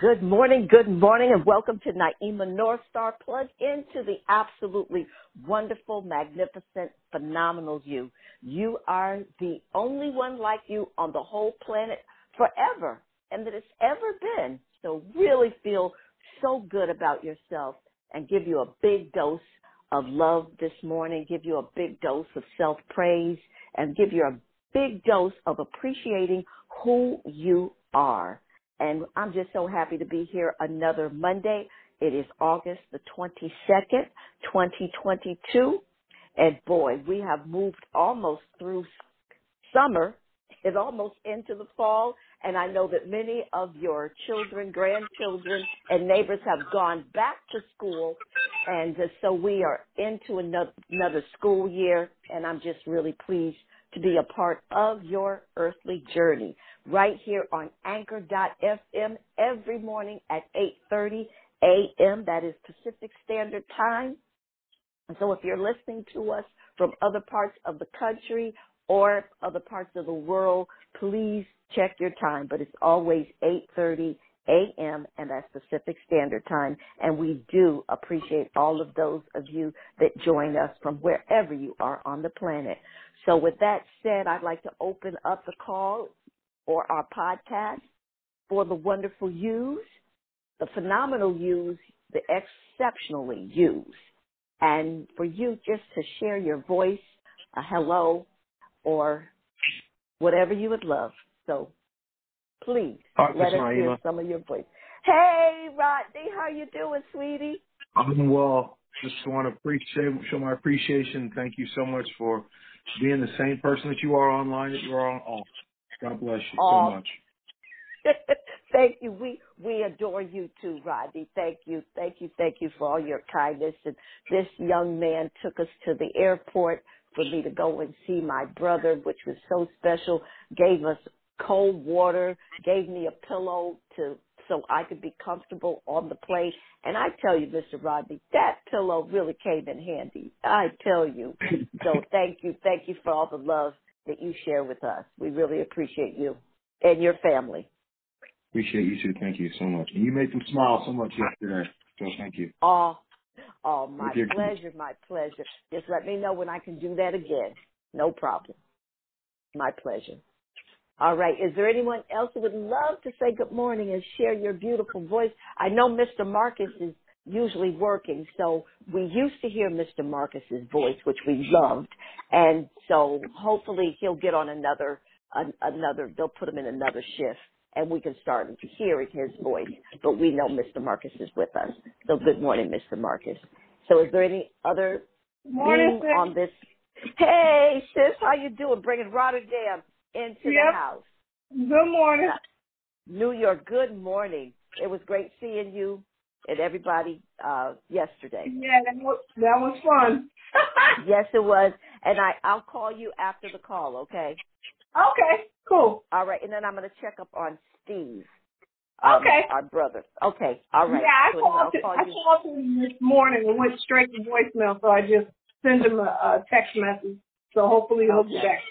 Good morning, good morning, and welcome to Naimah North Star. Plug into the absolutely wonderful, magnificent, phenomenal you. You are the only one like you on the whole planet forever, and that it's ever been. So really feel so good about yourself and give you a big dose of love this morning, give you a big dose of self praise, and give you a big dose of appreciating who you are. And I'm just so happy to be here another Monday. It is August the 22nd, 2022. And boy, we have moved almost through summer. It's almost into the fall. And I know that many of your children, grandchildren, and neighbors have gone back to school. And uh, so we are into another, another school year. And I'm just really pleased to be a part of your earthly journey right here on anchor.fm every morning at 8.30 a.m. That is Pacific Standard Time. And so if you're listening to us from other parts of the country or other parts of the world, please check your time. But it's always 8.30 a.m. and that's Pacific Standard Time. And we do appreciate all of those of you that join us from wherever you are on the planet. So with that said, I'd like to open up the call or our podcast for the wonderful yous, the phenomenal yous, the exceptionally yous. And for you just to share your voice, a hello, or whatever you would love. So please let us Naimah. hear some of your voice. Hey, Rodney, how you doing, sweetie? I'm well. Just want to appreciate, show my appreciation. Thank you so much for being the same person that you are online that you are on off. God bless you so much. thank you. We we adore you too, Rodney. Thank you, thank you, thank you for all your kindness. And this young man took us to the airport for me to go and see my brother, which was so special. Gave us cold water, gave me a pillow to so I could be comfortable on the plane. And I tell you, Mr. Rodney, that pillow really came in handy. I tell you. So thank you, thank you for all the love that you share with us. We really appreciate you and your family. Appreciate you too. Thank you so much. And you made them smile so much yesterday. So thank you. Oh, oh, my pleasure, my pleasure. Just let me know when I can do that again. No problem. My pleasure. All right. Is there anyone else who would love to say good morning and share your beautiful voice? I know Mr. Marcus is usually working, so we used to hear Mr. Marcus's voice, which we loved, and so hopefully he'll get on another an, another. They'll put him in another shift, and we can start hearing his voice. But we know Mr. Marcus is with us. So good morning, Mr. Marcus. So is there any other Morning, on this? Hey, sis, how you doing? Bringing Rotterdam into the house. Good morning. New York, good morning. It was great seeing you and everybody uh yesterday. Yeah, that was, that was fun. Yes, it was. And I I'll call you after the call, okay? okay, cool. All right, and then I'm going to check up on Steve. um, Okay. Our brother. Okay. All right. Yeah, I So called, call I called him this morning and went straight to voicemail, so I just sent him a, a text message. So hopefully he'll be Okay. back.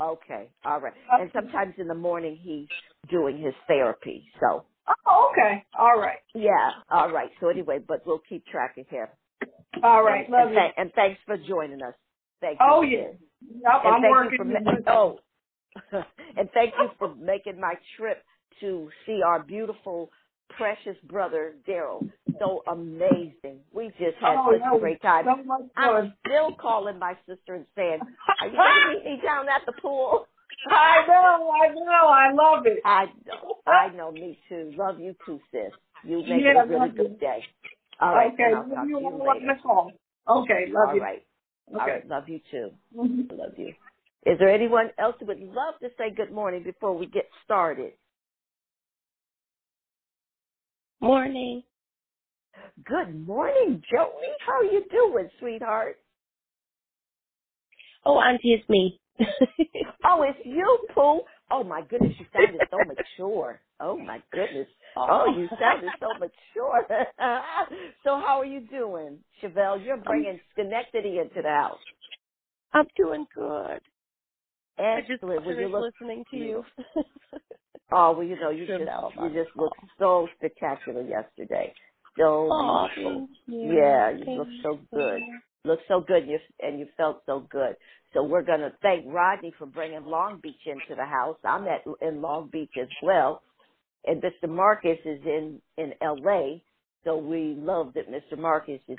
Okay. All right. And sometimes in the morning he's doing his therapy. So, Oh, okay. All right. yeah. All right. So anyway, but we'll keep track of him. All right. And, Love and, you. thank- and thanks for joining us. Thank you. Oh, yeah. And I'm thank working. you for ma- oh, and thank you for making my trip to see our beautiful, precious brother Daryl. So amazing. We just had oh, such a great time. So I'm still calling my sister and saying, "Are you going to meet me down at the pool?" I know, I know, I love it. I know, I know, me too. Love you too, sis. You make Yeah, it a really love you. good day. All right, okay, I'll love talk to you you all on later. call. Okay, love All you. right, Okay. right, love you too. Mhm. Love you. Is there anyone else who would love to say good morning before we get started? Morning. Good morning, Joey. How are you doing, sweetheart? Oh, Auntie, it's me. Oh, it's you, Pooh. Oh my goodness, you sounded so mature. Oh my goodness. Oh, oh you sounded so mature. so how are you doing, Chevelle? You're bringing Schenectady into the house. I'm doing good. I just Excellent. You look listening to you. Oh, well, you know, you Good just you just looked so spectacular yesterday. So Oh, beautiful. you. Yeah, you Thank look so you. Good. Look so good, you and you felt so good. So we're gonna thank Rodney for bringing Long Beach into the house. I'm at in Long Beach as well, and Mr. Marcus is in in L.A. So we love that Mr. Marcus is,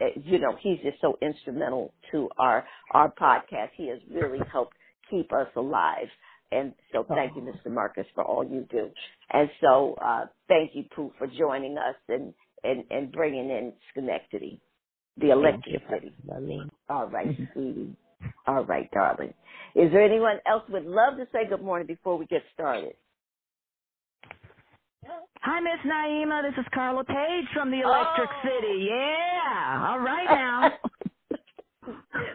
uh, you know, he's just so instrumental to our our podcast. He has really helped keep us alive. And so thank you, Mr. Marcus, for all you do. And so uh, thank you, Pooh, for joining us and, and, and bringing in Schenectady, the Thank you, electric city. Mommy. All right, mm-hmm. sweetie. All right, darling. Is there anyone else would love to say good morning before we get started? Hi, Miss Naimah. This is Carla Page from the Electric Oh. City. Yeah. All right now.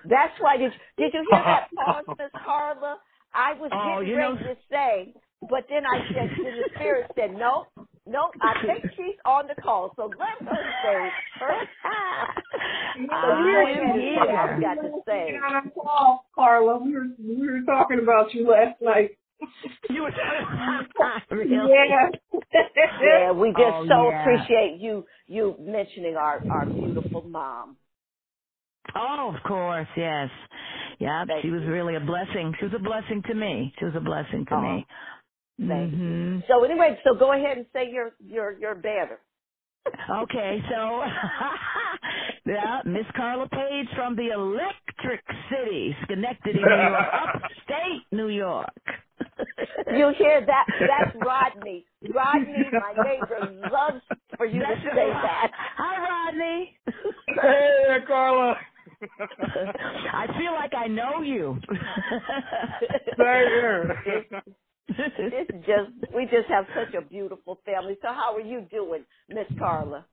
That's why did did you hear that pause, Miss Carla? I was Oh, getting you ready know- to say, but then I said the spirit said, Nope, nope, I think she's on the call. So let her say her So I you am here. I've got to say. on our call, Carla. We were we were talking about you last night. You were really? Yeah. Yeah, we just Oh, so yeah. appreciate you you mentioning our our beautiful mom. Oh, of course, yes. Yeah, she was really a blessing. She was a blessing to me. She was a blessing to Oh, me. Thank you. hmm So anyway, so go ahead and say your your your banner. Okay, so yeah, Miss Carla Page from the Electric City, Schenectady, New York, upstate New York. You hear that? That's Rodney. Rodney, my neighbor, loves for you to That's say that. Hi, Rodney. Hey, Carla. I feel like I know you. Same here. It's just we just have such a beautiful family. So how are you doing, Miss Carla?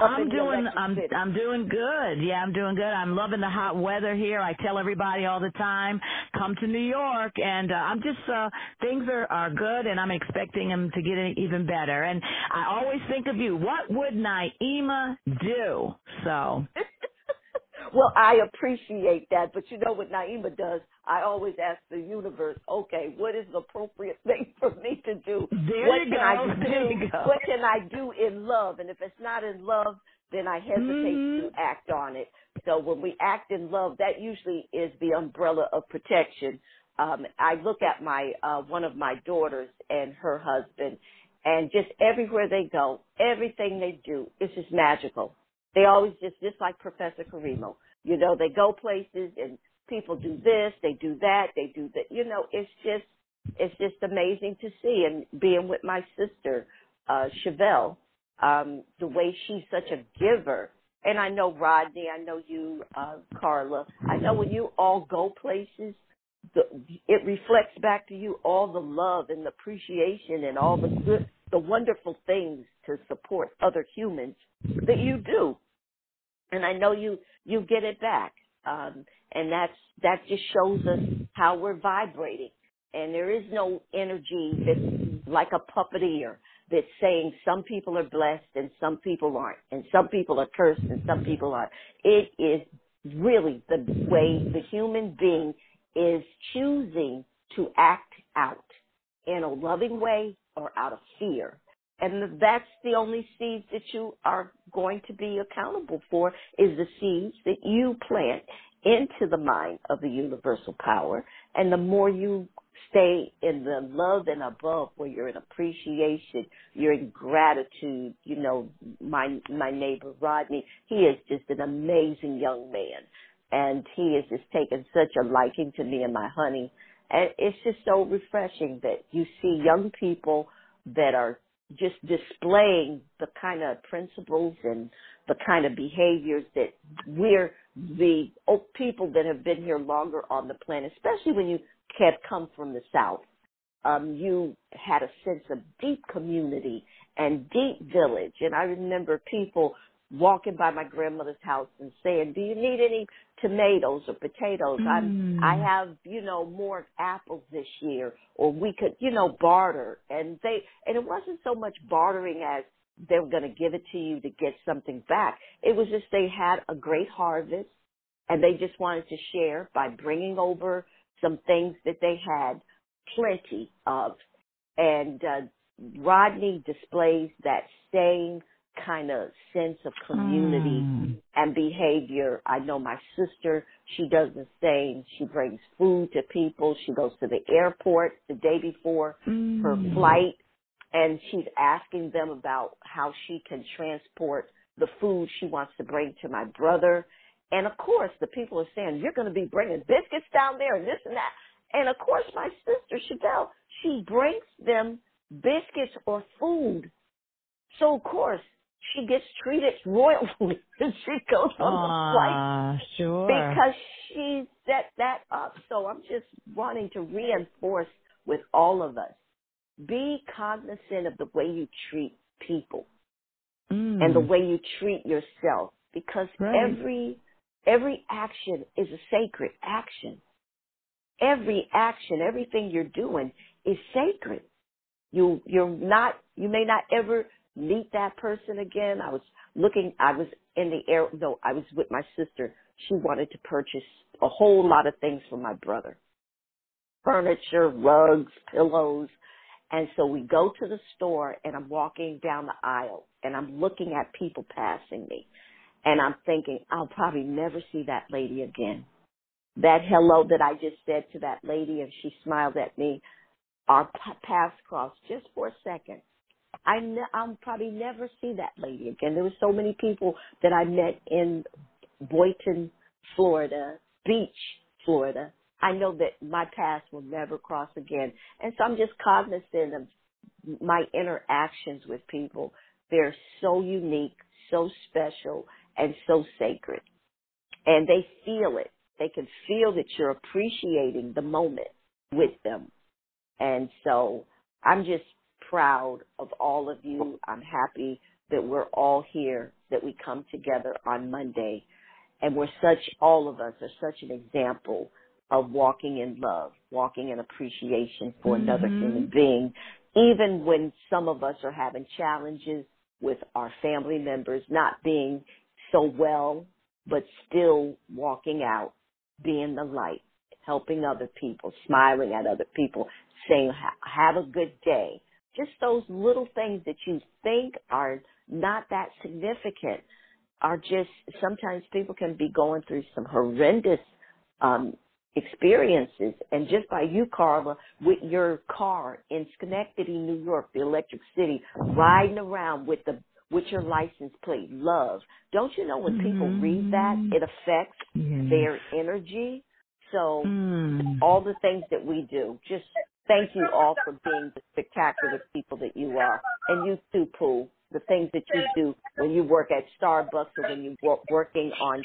I'm doing I'm City. I'm doing good. Yeah, I'm doing good. I'm loving the hot weather here. I tell everybody all the time, come to New York and uh, I'm just uh things are are good and I'm expecting them to get even better. And I always think of you. What would Naimah do? So, well, I appreciate that, but you know what Naimah does? I always ask the universe, okay, what is the appropriate thing for me to do? there what can go. I do? What can I do in love? And if it's not in love, then I hesitate Mhm. to act on it. So when we act in love, that usually is the umbrella of protection. Um, I look at my uh, one of my daughters and her husband, and just everywhere they go, everything they do is just magical. They always just just like Professor Carimo. You know, they go places and people do this, they do that, they do that. You know, it's just it's just amazing to see. And being with my sister, uh, Chevelle, um, the way she's such a giver. And I know Rodney, I know you, uh, Carla. I know when you all go places, the, it reflects back to you all the love and the appreciation and all the good, the wonderful things to support other humans that you do. And I know you, you get it back. Um, and that's, that just shows us how we're vibrating. And there is no energy that's like a puppeteer that's saying some people are blessed and some people aren't, and some people are cursed and some people aren't. It is really the way the human being is choosing to act out in a loving way or out of fear. And that's the only seeds that you are going to be accountable for is the seeds that you plant into the mind of the universal power. And the more you stay in the love and above where you're in appreciation, you're in gratitude, you know, my my neighbor Rodney, he is just an amazing young man. And he has just taken such a liking to me and my honey. And it's just so refreshing that you see young people that are just displaying the kind of principles and the kind of behaviors that we're the people that have been here longer on the planet, especially when you have come from the South. Um, you had a sense of deep community and deep village. And I remember people walking by my grandmother's house and saying, "Do you need any tomatoes or potatoes? Mm. I have you know more apples this year, or we could you know barter." And they and it wasn't so much bartering as they were going to give it to you to get something back. It was just they had a great harvest and they just wanted to share by bringing over some things that they had plenty of. And uh, Rodney displays that same kind of sense of community Mm. and behavior. I know my sister, she does the same. She brings food to people. She goes to the airport the day before her Mm. flight and she's asking them about how she can transport the food she wants to bring to my brother. And of course, the people are saying, you're going to be bringing biscuits down there and this and that. And of course, my sister, Chevelle, she brings them biscuits or food. So of course, she gets treated royally when she goes on the flight sure. because she set that up. So I'm just wanting to reinforce with all of us, be cognizant of the way you treat people Mm. and the way you treat yourself because Right. every every action is a sacred action. Every action, everything you're doing is sacred. You you're not you may not ever meet that person again. I was looking I was in the air no, I was with my sister. She wanted to purchase a whole lot of things for my brother. Furniture, rugs, pillows. And so we go to the store and I'm walking down the aisle and I'm looking at people passing me. And I'm thinking, I'll probably never see that lady again. That hello that I just said to that lady and she smiled at me, our paths crossed just for a second. I ne- I'll probably never see that lady again. There were so many people that I met in Boynton, Florida, Beach, Florida. I know that my paths will never cross again. And so I'm just cognizant of my interactions with people. They're so unique, so special, and so sacred. And they feel it. They can feel that you're appreciating the moment with them. And so I'm just proud of all of you. I'm happy that we're all here, that we come together on Monday. And we're such, all of us are such an example of walking in love, walking in appreciation for another Mhm. human being, even when some of us are having challenges with our family members not being so well, but still walking out, being the light, helping other people, smiling at other people, saying, have a good day. Just those little things that you think are not that significant are just, sometimes people can be going through some horrendous, um, experiences. And just by you, Carla, with your car in Schenectady, New York, the Electric City, riding around with the with your license plate, love. Don't you know when people read that, it affects Yes. their energy? So Mm. all the things that we do, just thank you all for being the spectacular people that you are. And you too, Pooh, the things that you do when you work at Starbucks or when you work working on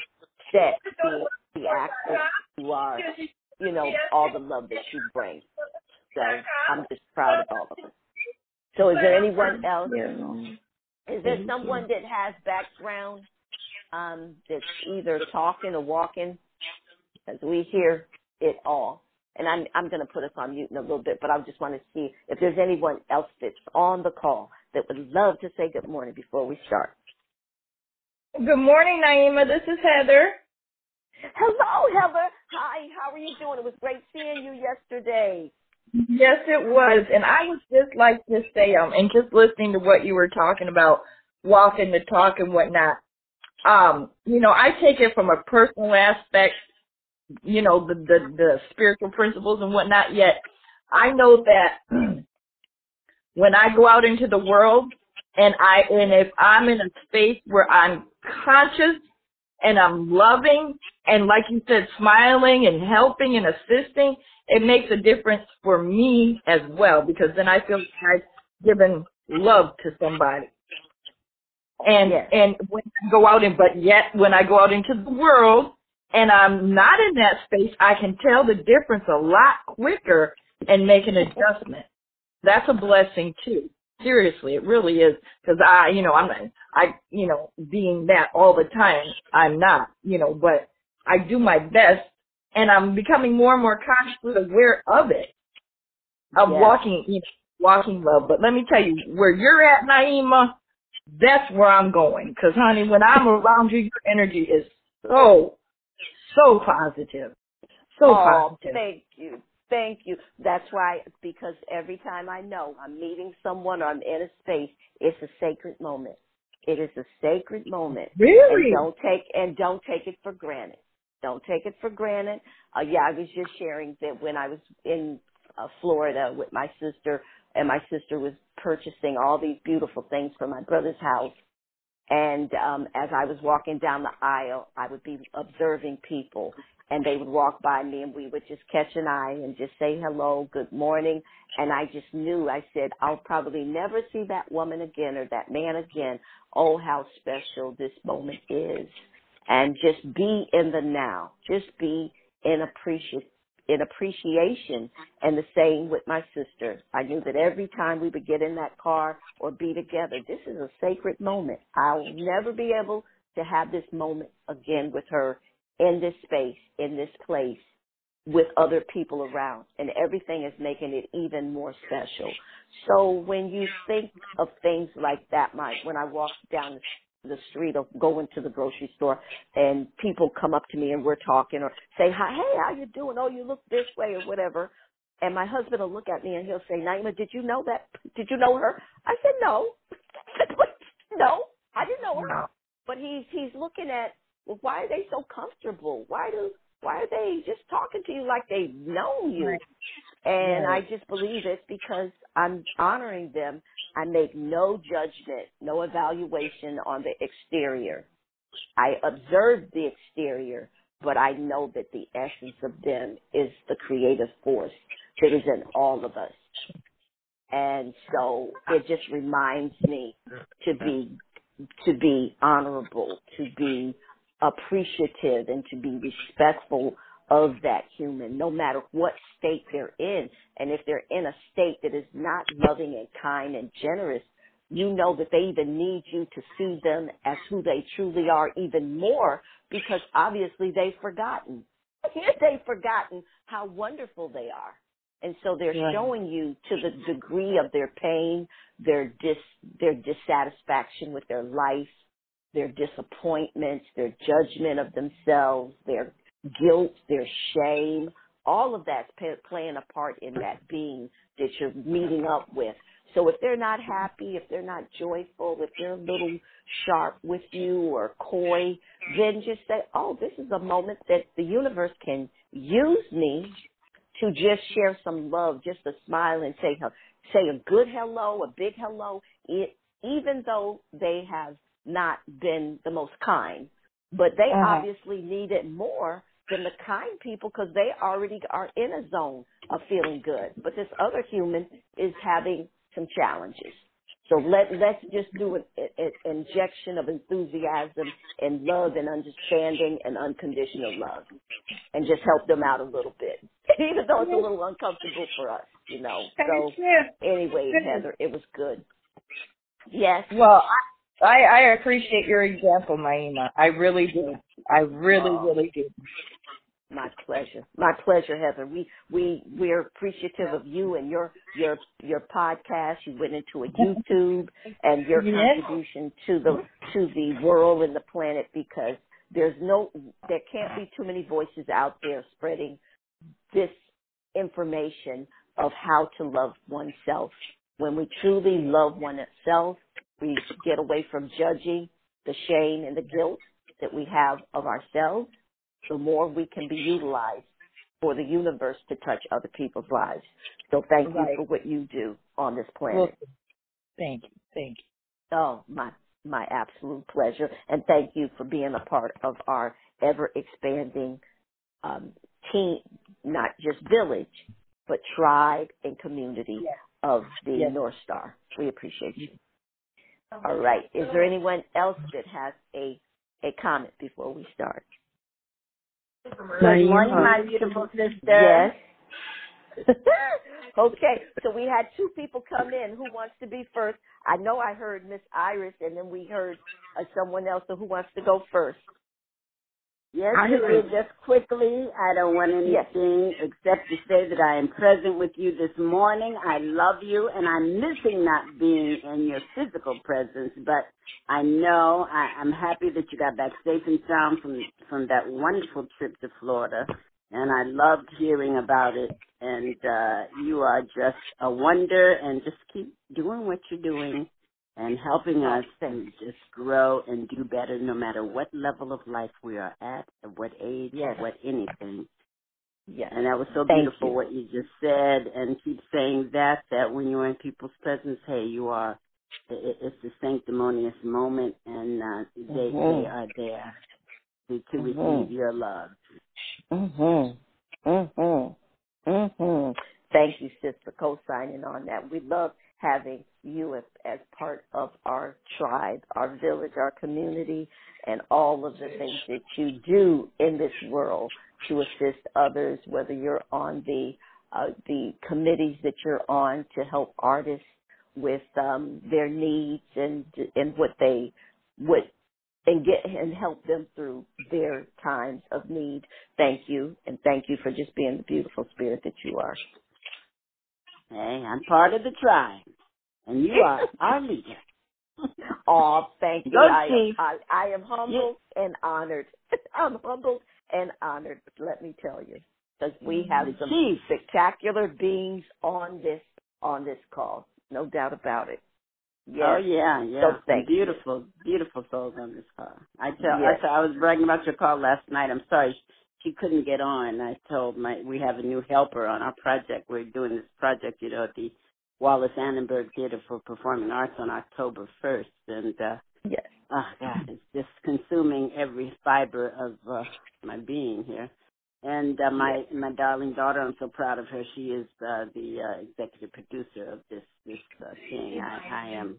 set, being the actor you are, you know, all the love that you bring. So I'm just proud of all of us. So is there anyone else? Is there someone that has background um, that's either talking or walking? Because we hear it all. And I'm I'm going to put us on mute in a little bit, but I just want to see if there's anyone else that's on the call that would love to say good morning before we start. Good morning, Naimah. This is Heather. Hello, Heather. Hi. How are you doing? It was great seeing you yesterday. Yes, it was. And I would just like to say, um, and just listening to what you were talking about, walking the talk and whatnot, um, you know, I take it from a personal aspect, you know, the, the, the spiritual principles and whatnot, yet I know that when I go out into the world and I, and if I'm in a space where I'm conscious and I'm loving and like you said, smiling and helping and assisting, it makes a difference for me as well because then I feel like I've given love to somebody. And Yes. and when I go out and but yet when I go out into the world and I'm not in that space, I can tell the difference a lot quicker and make an adjustment. That's a blessing too. Seriously, it really is. Because I, you know, I'm not, I, you know, being that all the time, I'm not, you know, but I do my best, and I'm becoming more and more consciously aware of it, Yes. walking, you know, walking love. But let me tell you, where you're at, Naimah, that's where I'm going. Because, honey, when I'm around you, your energy is so, so positive. So oh, positive. thank you. Thank you. That's why, because every time I know I'm meeting someone or I'm in a space, it's a sacred moment. It is a sacred moment. Really? And don't take and don't take it for granted. Don't take it for granted. Uh, yeah, I was just sharing that when I was in uh, Florida with my sister, and my sister was purchasing all these beautiful things for my brother's house. And um, as I was walking down the aisle, I would be observing people, and they would walk by me, and we would just catch an eye and just say hello, good morning. And I just knew, I said, I'll probably never see that woman again or that man again. Oh, how special this moment is and just be in the now. Just be in appreciation in appreciation and the same with my sister. I knew that every time we would get in that car or be together, this is a sacred moment. I'll never be able to have this moment again with her in this space, in this place, with other people around. And everything is making it even more special. So when you think of things like that, Mike, when I walk down the the street or go into the grocery store and people come up to me and we're talking or say hi hey how you doing? Oh you look this way or whatever. And my husband will look at me and he'll say naimah did you know that did you know her? I said no. No i didn't know her. No. but he's he's looking at well why are they so comfortable? Why do why are they just talking to you like they know you? And Right. I just believe it's because I'm honoring them. I make no judgment, no evaluation on the exterior. I observe the exterior, but I know that the essence of them is the creative force that is in all of us. And so it just reminds me to be, to be honorable, to be appreciative and to be respectful of that human, no matter what state they're in. And if they're in a state that is not loving and kind and generous, you know that they even need you to see them as who they truly are even more because obviously they've forgotten. they've forgotten how wonderful they are. And so they're Right. showing you to the degree of their pain, their dis, their dissatisfaction with their life, their disappointments, their judgment of themselves, their guilt, their shame, all of that's pa- playing a part in that being that you're meeting up with. So if they're not happy, if they're not joyful, if they're a little sharp with you or coy, then just say, oh, this is a moment that the universe can use me to just share some love, just a smile and say, say a good hello, a big hello, it, even though they have not been the most kind, but they Uh-huh. obviously need it more than the kind people because they already are in a zone of feeling good. But this other human is having some challenges. So let let's just do an, an injection of enthusiasm and love and understanding and unconditional love, and just help them out a little bit, even though it's a little uncomfortable for us, you know. So anyway, Heather, it was good. Yes. Well, I I appreciate your example, Naimah. I really do. I really, Oh. really do. My pleasure. My pleasure, Heather. We we we're appreciative of you and your your your podcast. You went into a YouTube and your Yes. contribution to the to the world and the planet because there's no there can't be too many voices out there spreading this information of how to love oneself. When we truly love oneself, we get away from judging the shame and the guilt that we have of ourselves the more we can be utilized for the universe to touch other people's lives. So thank you for what you do on this planet. Well, thank you. Thank you. Oh, my my absolute pleasure, and thank you for being a part of our ever expanding um, team, not just village, but tribe and community Yes. of the Yes. North Star. We appreciate you. All right. Is there anyone else that has a a comment before we start? Good morning, my beautiful sister. Yes. okay, so we had two people come in. Who wants to be first? I know I heard Miss Iris, and then we heard uh, someone else. So who wants to go first? Yes, I just quickly, I don't want Yes. anything except to say that I am present with you this morning. I love you, and I'm missing not being in your physical presence, but I know I, I'm happy that you got back safe and sound from from that wonderful trip to Florida. and I loved hearing about it. And uh, you are just a wonder, and just keep doing what you're doing and helping us to just grow and do better no matter what level of life we are at, at what age, Yes. what anything. Yes. And that was so Thank beautiful you. what you just said, and keep saying that, that when you're in people's presence, hey, you are, it, it's a sanctimonious moment, and uh, they, Mhm. they are there to, to Mhm. receive your love. Mm Mhm. Mm Mhm. Mm Mhm. Thank you, sis, for co-signing on that. We love having you as, as part of our tribe, our village, our community, and all of the things that you do in this world to assist others. Whether you're on the uh, the committees that you're on to help artists with um, their needs and and what they what and get and help them through their times of need. Thank you, and thank you for just being the beautiful spirit that you are. Hey, I'm part of the tribe, and you are our leader. Oh, thank you. I, Chief. I, I am humbled and honored. I'm humbled and honored. Let me tell you, because we have The mm-hmm. some chief. spectacular beings on this on this call. No doubt about it. Oh, yes. Oh yeah, yeah. So thank you. beautiful, beautiful souls on this call. I tell, Yes. I, tell, I was bragging about your call last night. I'm sorry she couldn't get on. I told my we have a new helper on our project. We're doing this project, you know, at the Wallis Annenberg Theater for Performing Arts on October 1st, and uh, Yes. oh God, it's just consuming every fiber of uh, my being here. And uh, my my darling daughter, I'm so proud of her. She is uh, the uh, executive producer of this this uh, thing. I, I am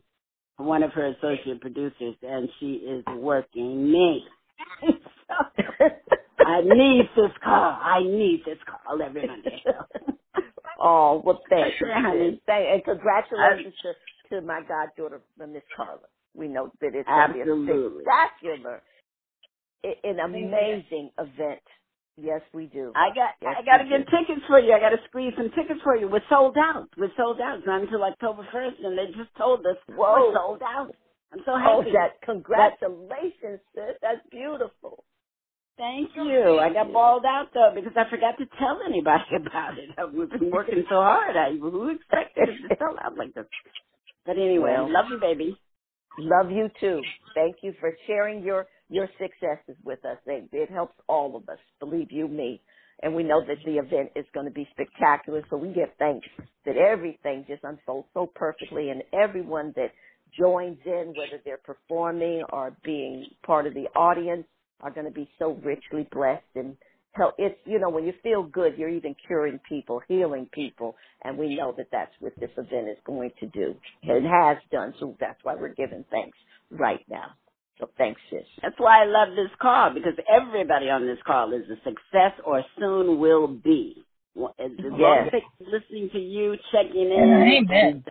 one of her associate producers, and she is working me. So, I need this call. I need this call every Monday. oh well, thank you. Yeah, Thank, and congratulations to, to my goddaughter, uh, Miss Carla. We know that it's going be a Absolutely. spectacular, an amazing event. Yes, we do. I got Yes, I got to get do. tickets for you. I got to squeeze some tickets for you. We're sold out. We're sold out. It's not until October first, and they just told us Whoa. we're sold out. I'm so happy. Oh, happy. that congratulations, sis. That's beautiful. Thank you. I got balled out though because I forgot to tell anybody about it. We've been working so hard. I, who expected it to sell out like this? But anyway, Well. love you, baby. Love you too. Thank you for sharing your your successes with us. It, it helps all of us. Believe you me. And we know that the event is going to be spectacular. So we give thanks that everything just unfolds so perfectly, and everyone that joins in, whether they're performing or being part of the audience, are going to be so richly blessed and help. It's you know when you feel good, you're even curing people, healing people, and we know that that's what this event is going to do. It has done, so that's why we're giving thanks right now. So thanks, sis. That's why I love this call because everybody on this call is a success or soon will be. Well, As as long as they're listening to you, checking in, Amen.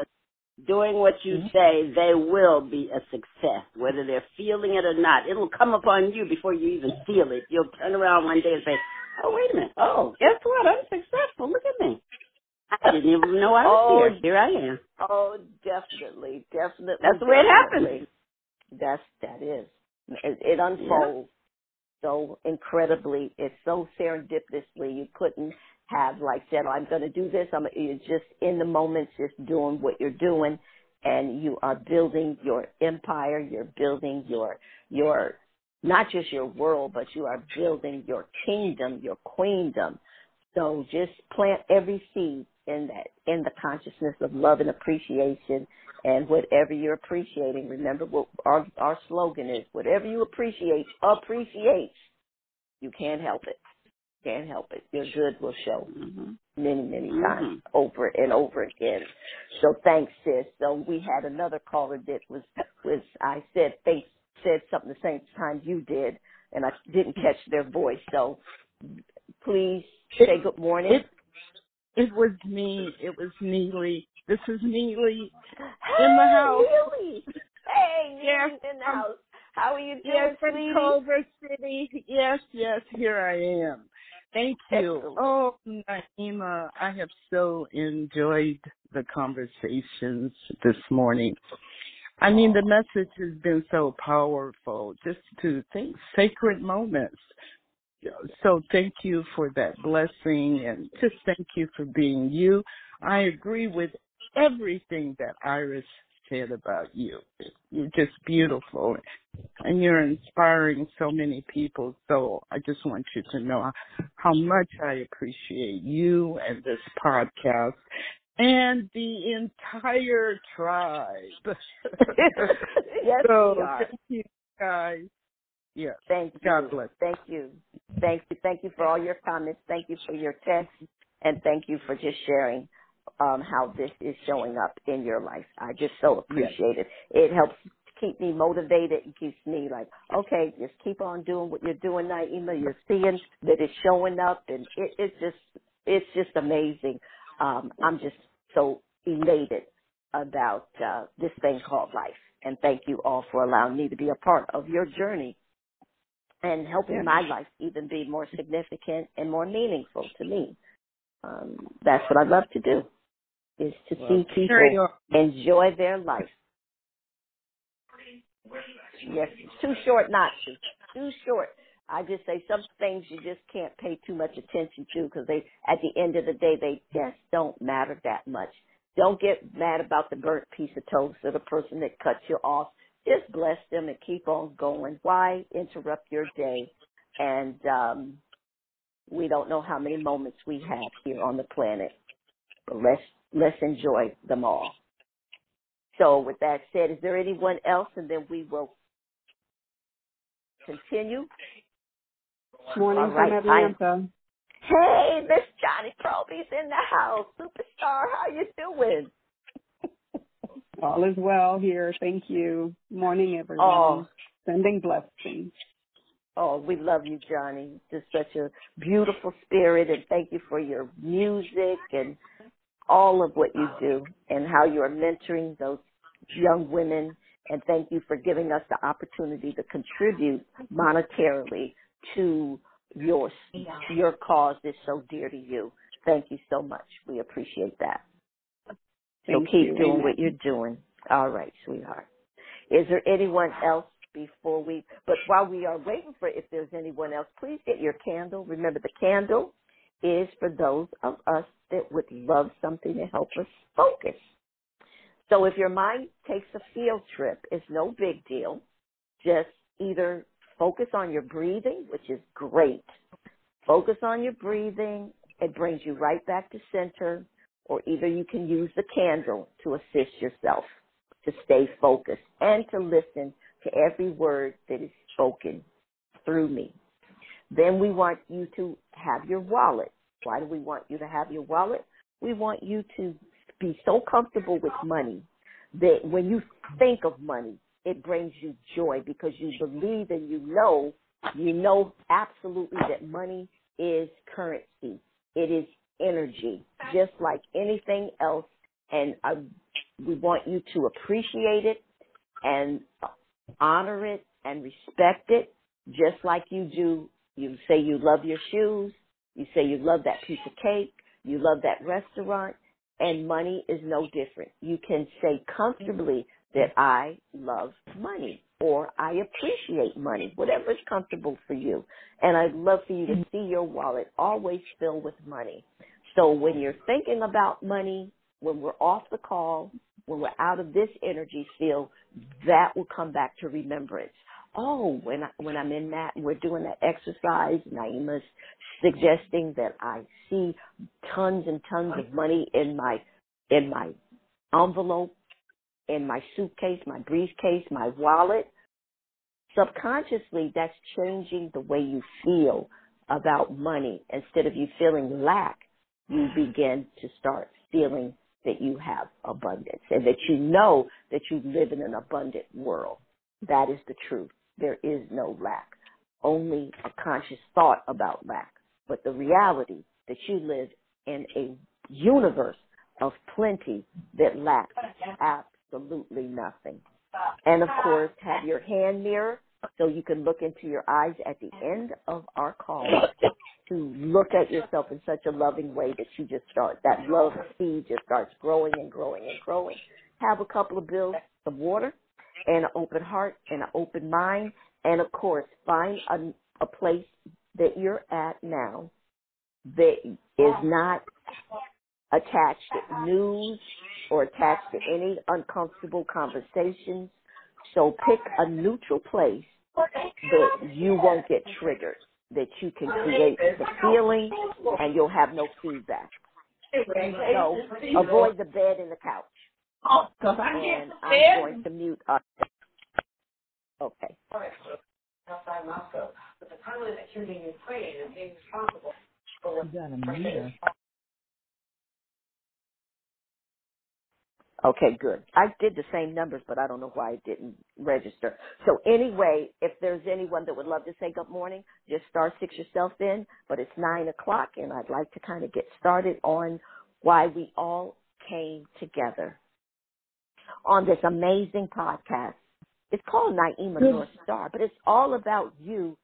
Doing what you mm-hmm. say, they will be a success, whether they're feeling it or not. It'll come upon you before you even feel it. You'll turn around one day and say, "Oh, wait a minute! Oh, guess what? I'm successful. Look at me. I didn't even know I was Oh, here. Here I am." Oh, definitely, definitely. That's the way it happens. That's that is. It, it unfolds so incredibly. It's so serendipitously. You couldn't have like said, "I'm going to do this." I'm you're just in the moment, just doing what you're doing, and you are building your empire. You're building your your not just your world, but you are building your kingdom, your queendom. So just plant every seed in that, in the consciousness of love and appreciation and whatever you're appreciating. Remember what our, our slogan is, whatever you appreciate, appreciate. You can't help it. Can't help it. Your good will show hmm many, many Mhm. times over and over again. So thanks, sis. So we had another caller that was, was, I said, they said something the same time you did, and I didn't catch their voice. So please say good morning. It it was me. It was Neely. This is Neely. hey, in the house. Neely. Hey, Yes, in the house. How are you doing, Yes, from sweetie? Culver City. Yes, yes, here I am. Thank you. Oh, Naimah, I have so enjoyed the conversations this morning. I mean, the message has been so powerful just to think sacred moments. so thank you for that blessing and just thank you for being you. I agree with everything that Iris said about you. You're just beautiful and you're inspiring so many people. So I just want you to know how much I appreciate you and this podcast and the entire tribe. yes, so we are. thank you guys. Yeah. Thank you. God bless. Thank you. Thank you. Thank you for all your comments. Thank you for your texts. And thank you for just sharing um, how this is showing up in your life. I just so appreciate it. It helps keep me motivated and keeps me like, okay, just keep on doing what you're doing, Naimah. You're seeing that it's showing up, and it, it's just it's just amazing. Um, I'm just so elated about uh, this thing called life. And thank you all for allowing me to be a part of your journey and helping my life even be more significant and more meaningful to me. Um, that's what I love to do, is to Well, see people on. enjoy their life. Yes, it's too short not to. Too short. I just say some things you just can't pay too much attention to because they, at the end of the day, they just don't matter that much. Don't get mad about the burnt piece of toast or the person that cuts you off. Just bless them and keep on going. Why interrupt your day? And um, we don't know how many moments we have here on the planet. But let's let's enjoy them all. So with that said, is there anyone else? And then we will continue. Morning All right, from Atlanta. Hey, Miss Johnny Proby's in the house. Superstar, how you doing? All is well here. Thank you. Morning, everyone. Oh. Sending blessings. Oh, we love you, Johnny. Just such a beautiful spirit, and thank you for your music and all of what you do and how you are mentoring those young women. And thank you for giving us the opportunity to contribute monetarily to your your cause is so dear to you. Thank you so much. We appreciate that. So keep you. doing what you're doing. All right, sweetheart. Is there anyone else before we, but while we are waiting for if there's anyone else, please get your candle. Remember the candle is for those of us that would love something to help us focus. So if your mind takes a field trip, it's no big deal. Just either focus on your breathing, which is great. Focus on your breathing. It brings you right back to center or either you can use the candle to assist yourself to stay focused and to listen to every word that is spoken through me. Then we want you to have your wallet. Why do we want you to have your wallet? We want you to be so comfortable with money that when you think of money, it brings you joy because you believe and you know, you know absolutely that money is currency. It is energy, just like anything else. And I, we want you to appreciate it and honor it and respect it, just like you do. You say you love your shoes. You say you love that piece of cake. You love that restaurant. And money is no different. You can say comfortably that I love money or I appreciate money, whatever is comfortable for you. And I'd love for you to mm-hmm. see your wallet always filled with money. So when you're thinking about money, when we're off the call, when we're out of this energy field, that will come back to remembrance. Oh, when I, when I'm in that, we're doing that exercise. Naimah's suggesting that I see tons and tons of money in my in my envelope, in my suitcase, my briefcase, my wallet. Subconsciously, that's changing the way you feel about money. Instead of you feeling lack, you begin to start feeling that you have abundance and that you know that you live in an abundant world. That is the truth. There is no lack, only a conscious thought about lack. But the reality that you live in a universe of plenty that lacks absolutely nothing. And of course, have your hand mirror so you can look into your eyes at the end of our call to look at yourself in such a loving way that you just start, that love seed just starts growing and growing and growing. Have a couple of bills of water and an open heart and an open mind. And of course, find a, a place that you're at now that is not attached to news or attached to any uncomfortable conversations. So pick a neutral place that you won't get triggered, that you can create the feeling and you'll have no feedback. So avoid the bed and the couch. And I'm going to mute us. Okay. You got a meter. Okay, good. I did the same numbers, but I don't know why it didn't register. So anyway, if there's anyone that would love to say good morning, just star six yourself in. But it's nine o'clock, and I'd like to kind of get started on why we all came together on this amazing podcast. It's called Naimah North Star, but it's all about you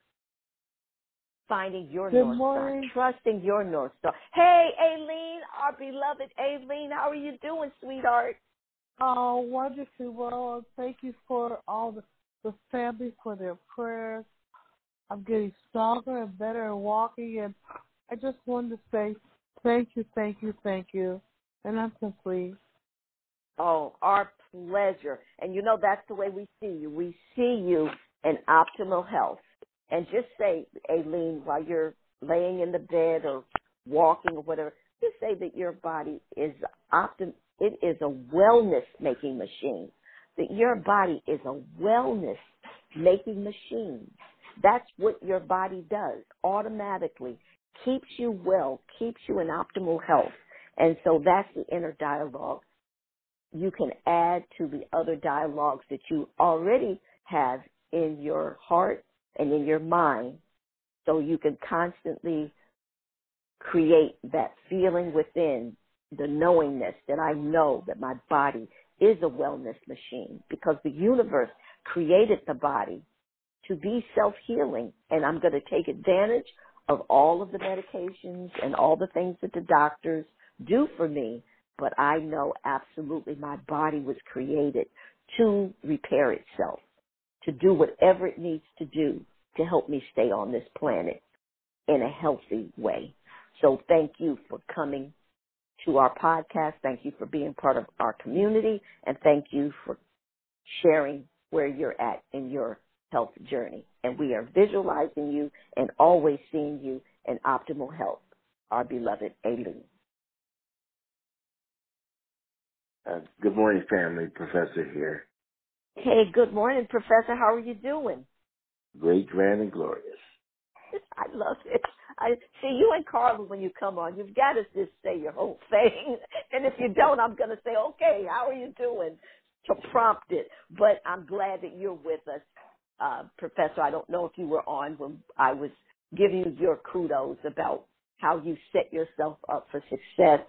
finding your Good North morning. Star, trusting your North Star. Hey, Aileen, our beloved Aileen, how are you doing, sweetheart? Oh, wonderful. well. Thank you for all the, the family for their prayers. I'm getting stronger and better and walking, and I just wanted to say thank you, thank you, thank you. And I'm complete. Oh, our pleasure. And you know that's the way we see you. We see you in optimal health. And just say, Aileen, while you're laying in the bed or walking or whatever, just say that your body is optim. It is a wellness making machine. That your body is a wellness making machine. That's what your body does automatically. Keeps you well, keeps you in optimal health. And so that's the inner dialogue you can add to the other dialogues that you already have in your heart and in your mind so you can constantly create that feeling within the knowingness that I know that my body is a wellness machine because the universe created the body to be self-healing and I'm going to take advantage of all of the medications and all the things that the doctors do for me but I know absolutely my body was created to repair itself, to do whatever it needs to do to help me stay on this planet in a healthy way. So thank you for coming to our podcast. Thank you for being part of our community and thank you for sharing where you're at in your health journey. And we are visualizing you and always seeing you in optimal health. Our beloved Aileen. Uh, good morning, family. Professor here. Hey, good morning, Professor. How are you doing? Great, grand, and glorious. I love it. I see you and Carla when you come on. You've got to just say your whole thing, and if you don't, I'm going to say, "Okay, how are you doing?" to prompt it. But I'm glad that you're with us, uh, Professor. I don't know if you were on when I was giving you your kudos about how you set yourself up for success,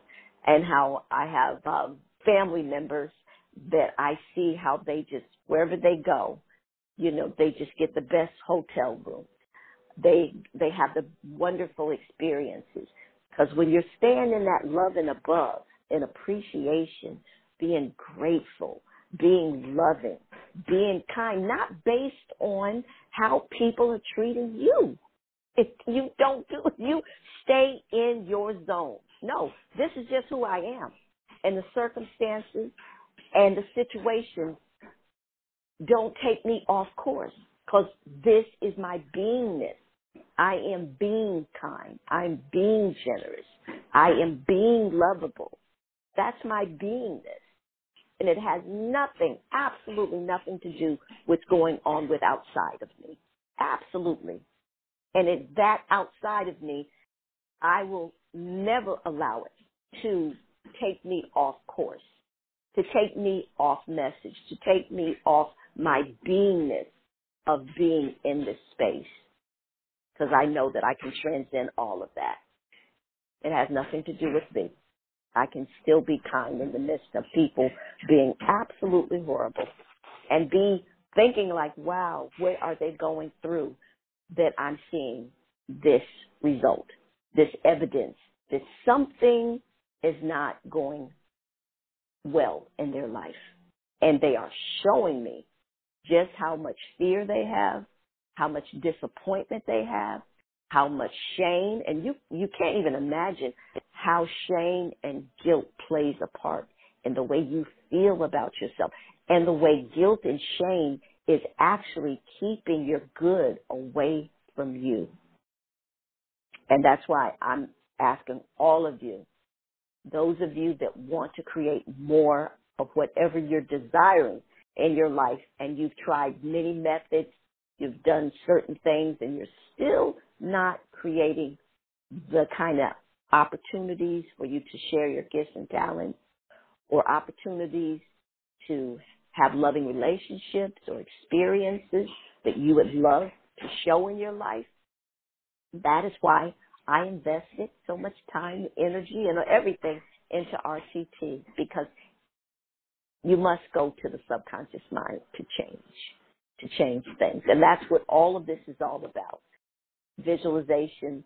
and how I have um, family members that I see how they just wherever they go, you know, they just get the best hotel room. They they have the wonderful experiences because when you're staying in that love and above and appreciation, being grateful, being loving, being kind, not based on how people are treating you. If you don't do you stay in your zone. No, this is just who I am and the circumstances and the situation don't take me off course because this is my beingness. I am being kind. I'm being generous. I am being lovable. That's my beingness. And it has nothing, absolutely nothing to do with going on with outside of me. Absolutely. And it, that outside of me, I will never allow it to take me off course, to take me off message, to take me off my beingness of being in this space. Because I know that I can transcend all of that. It has nothing to do with me. I can still be kind in the midst of people being absolutely horrible and be thinking like, wow, what are they going through that I'm seeing this result, this evidence that something is not going well in their life. And they are showing me just how much fear they have, how much disappointment they have, how much shame and you you can't even imagine how shame and guilt plays a part in the way you feel about yourself and the way guilt and shame is actually keeping your good away from you. And that's why I'm asking all of you, those of you that want to create more of whatever you're desiring in your life and you've tried many methods, you've done certain things and you're still not creating the kind of opportunities for you to share your gifts and talents or opportunities to have loving relationships or experiences that you would love to show in your life. That is why I invested so much time, energy, and everything into RTT because you must go to the subconscious mind to change, to change things. And that's what all of this is all about. Visualization,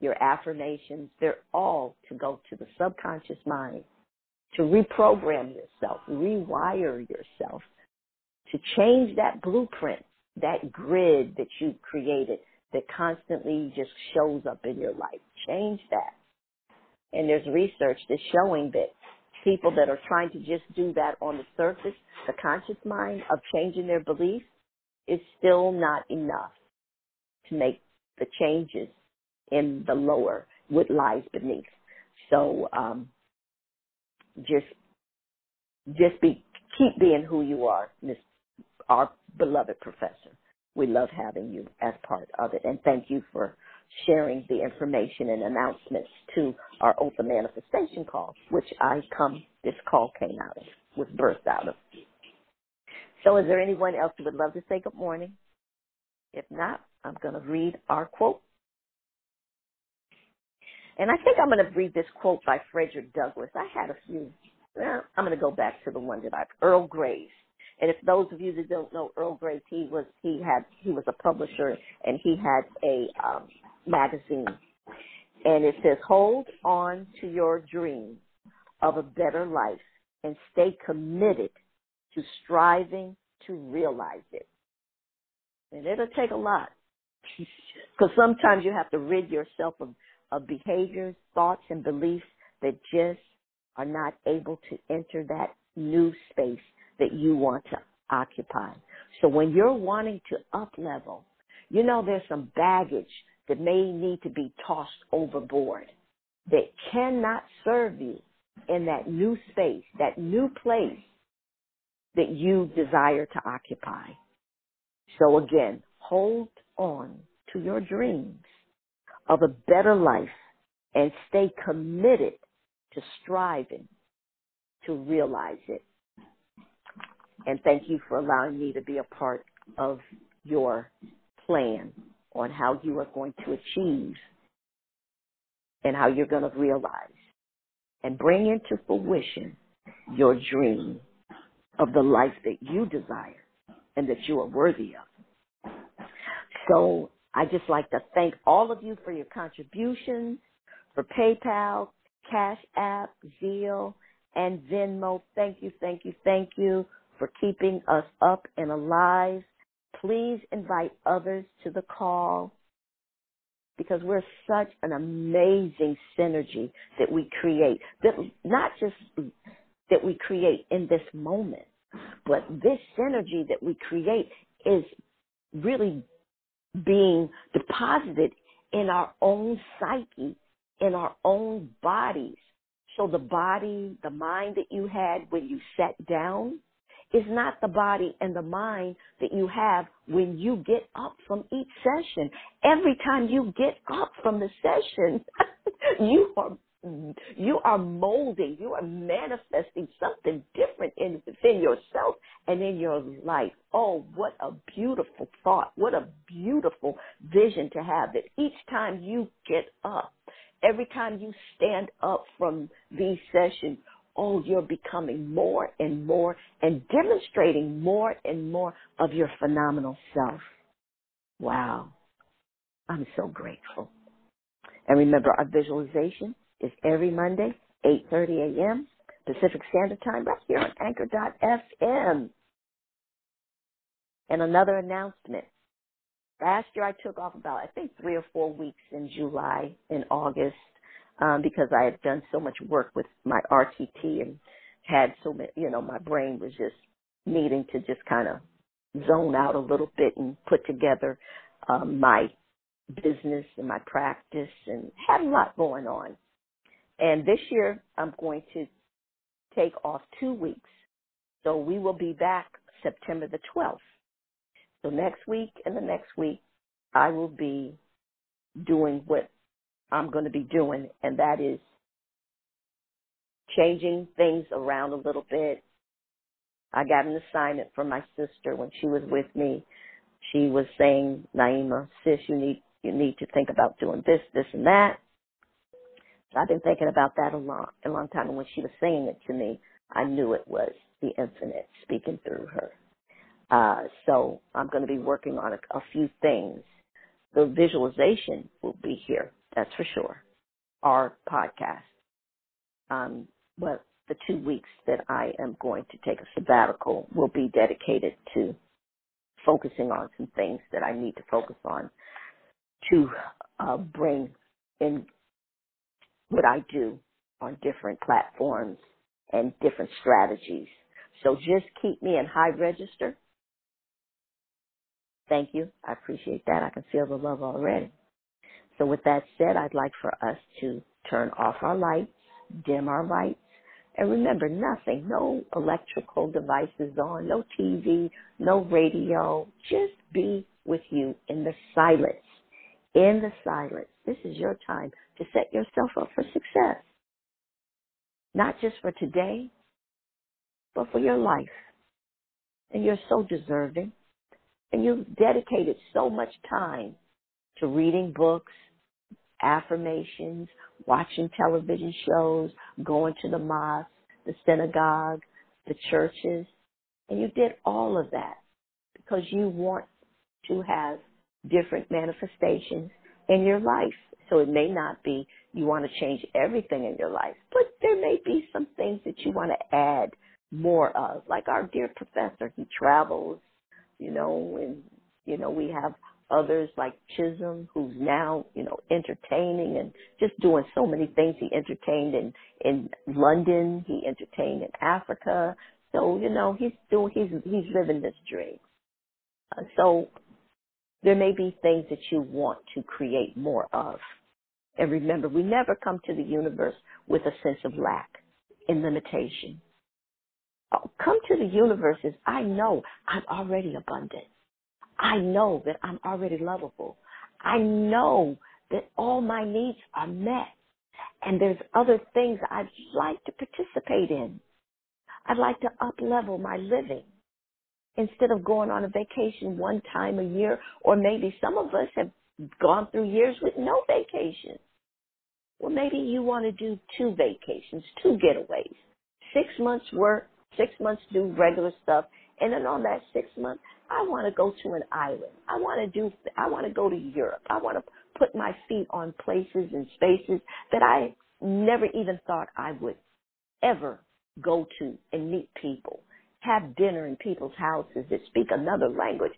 your affirmations, they're all to go to the subconscious mind, to reprogram yourself, rewire yourself, to change that blueprint, that grid that you've created that constantly just shows up in your life. Change that. And there's research that's showing that people that are trying to just do that on the surface, the conscious mind of changing their beliefs, is still not enough to make the changes in the lower, what lies beneath. So um, just just be keep being who you are, Miss our beloved professor. We love having you as part of it, and thank you for sharing the information and announcements to our open manifestation call, which I come, this call came out of, was birthed out of. So is there anyone else who would love to say good morning? If not, I'm going to read our quote. And I think I'm going to read this quote by Frederick Douglass. I had a few. Well, I'm going to go back to the one that I've, Earl Graves. And if those of you that don't know Earl Graves, he was he had he was a publisher and he had a um, magazine, and it says, "Hold on to your dream of a better life and stay committed to striving to realize it." And it'll take a lot, because sometimes you have to rid yourself of of behaviors, thoughts, and beliefs that just are not able to enter that new space that you want to occupy. So when you're wanting to up level, you know there's some baggage that may need to be tossed overboard that cannot serve you in that new space, that new place that you desire to occupy. So again, hold on to your dreams of a better life and stay committed to striving to realize it. And thank you for allowing me to be a part of your plan on how you are going to achieve and how you're going to realize and bring into fruition your dream of the life that you desire and that you are worthy of. So I just like to thank all of you for your contributions for PayPal, Cash App, Zelle, and Venmo. Thank you, thank you, thank you for keeping us up and alive. Please invite others to the call because we're such an amazing synergy that we create. That not just that we create in this moment, but this synergy that we create is really being deposited in our own psyche, in our own bodies. So the body, the mind that you had when you sat down is not the body and the mind that you have when you get up from each session. Every time you get up from the session, you are you are molding, you are manifesting something different in within yourself and in your life. Oh, what a beautiful thought. What a beautiful vision to have that each time you get up, every time you stand up from these sessions, oh, you're becoming more and more and demonstrating more and more of your phenomenal self. Wow. I'm so grateful. And remember, our visualization is every Monday, 8.30 a.m. Pacific Standard Time, right here on Anchor.fm. And another announcement. last year I took off about I think three or four weeks in July and August um, because I had done so much work with my RTT and had so many, you know, my brain was just needing to just kind of zone out a little bit and put together um, my business and my practice and had a lot going on. And this year I'm going to take off two weeks. So we will be back September the 12th. So next week and the next week I will be doing what I'm going to be doing and that is changing things around a little bit. I got an assignment from my sister when she was with me. She was saying, Naimah, sis, you need you need to think about doing this, this, and that. So I've been thinking about that a long, a long time. And when she was saying it to me, I knew it was the infinite speaking through her. Uh, so I'm going to be working on a, a few things. The visualization will be here, that's for sure. Our podcast. Um, but the two weeks that I am going to take a sabbatical will be dedicated to focusing on some things that I need to focus on to uh, bring in what I do on different platforms and different strategies. So just keep me in high register. Thank you. I appreciate that. I can feel the love already. So with that said, I'd like for us to turn off our lights, dim our lights, and remember nothing, no electrical devices on, no TV, no radio. Just be with you in the silence. In the silence. This is your time to set yourself up for success. Not just for today, but for your life. And you're so deserving. And you've dedicated so much time to reading books, affirmations, watching television shows, going to the mosque, the synagogue, the churches. And you did all of that because you want to have different manifestations in your life. So it may not be you want to change everything in your life, but there may be some things that you want to add more of. Like our dear professor, he travels, you know, and, you know, we have others like Chisholm, who's now, you know, entertaining and just doing so many things. He entertained in, in London. He entertained in Africa. So, you know, he's doing, he's, he's living this dream. Uh, so there may be things that you want to create more of. And remember, we never come to the universe with a sense of lack and limitation. Oh, come to the universe as I know I'm already abundant. I know that I'm already lovable. I know that all my needs are met. And there's other things I'd like to participate in. I'd like to up level my living instead of going on a vacation one time a year, or maybe some of us have gone through years with no vacation. Well, maybe you want to do two vacations, two getaways. Six months work, six months do regular stuff, and then on that six month, I want to go to an island. I want to do, I want to go to Europe. I want to put my feet on places and spaces that I never even thought I would ever go to and meet people have dinner in people's houses that speak another language.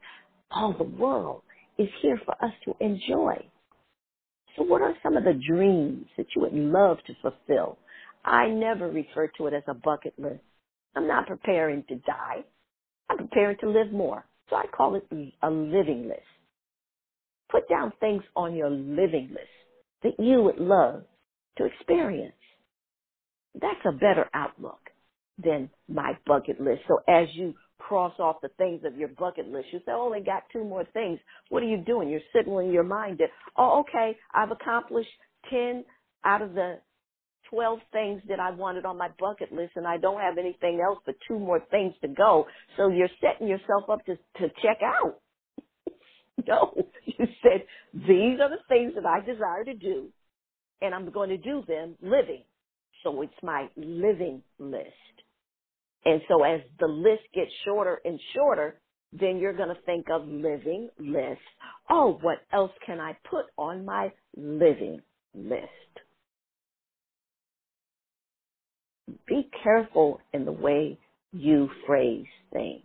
All the world is here for us to enjoy. So what are some of the dreams that you would love to fulfill? I never refer to it as a bucket list. I'm not preparing to die. I'm preparing to live more. So I call it a living list. Put down things on your living list that you would love to experience. That's a better outlook than my bucket list. So as you cross off the things of your bucket list, you say, oh, I got two more things. What are you doing? You're signaling your mind that, oh, okay, I've accomplished 10 out of the 12 things that I wanted on my bucket list and I don't have anything else but two more things to go. So you're setting yourself up to, to check out. no, you said, these are the things that I desire to do and I'm going to do them living. So it's my living list. And so as the list gets shorter and shorter, then you're going to think of living list. Oh, what else can I put on my living list? be careful in the way you phrase things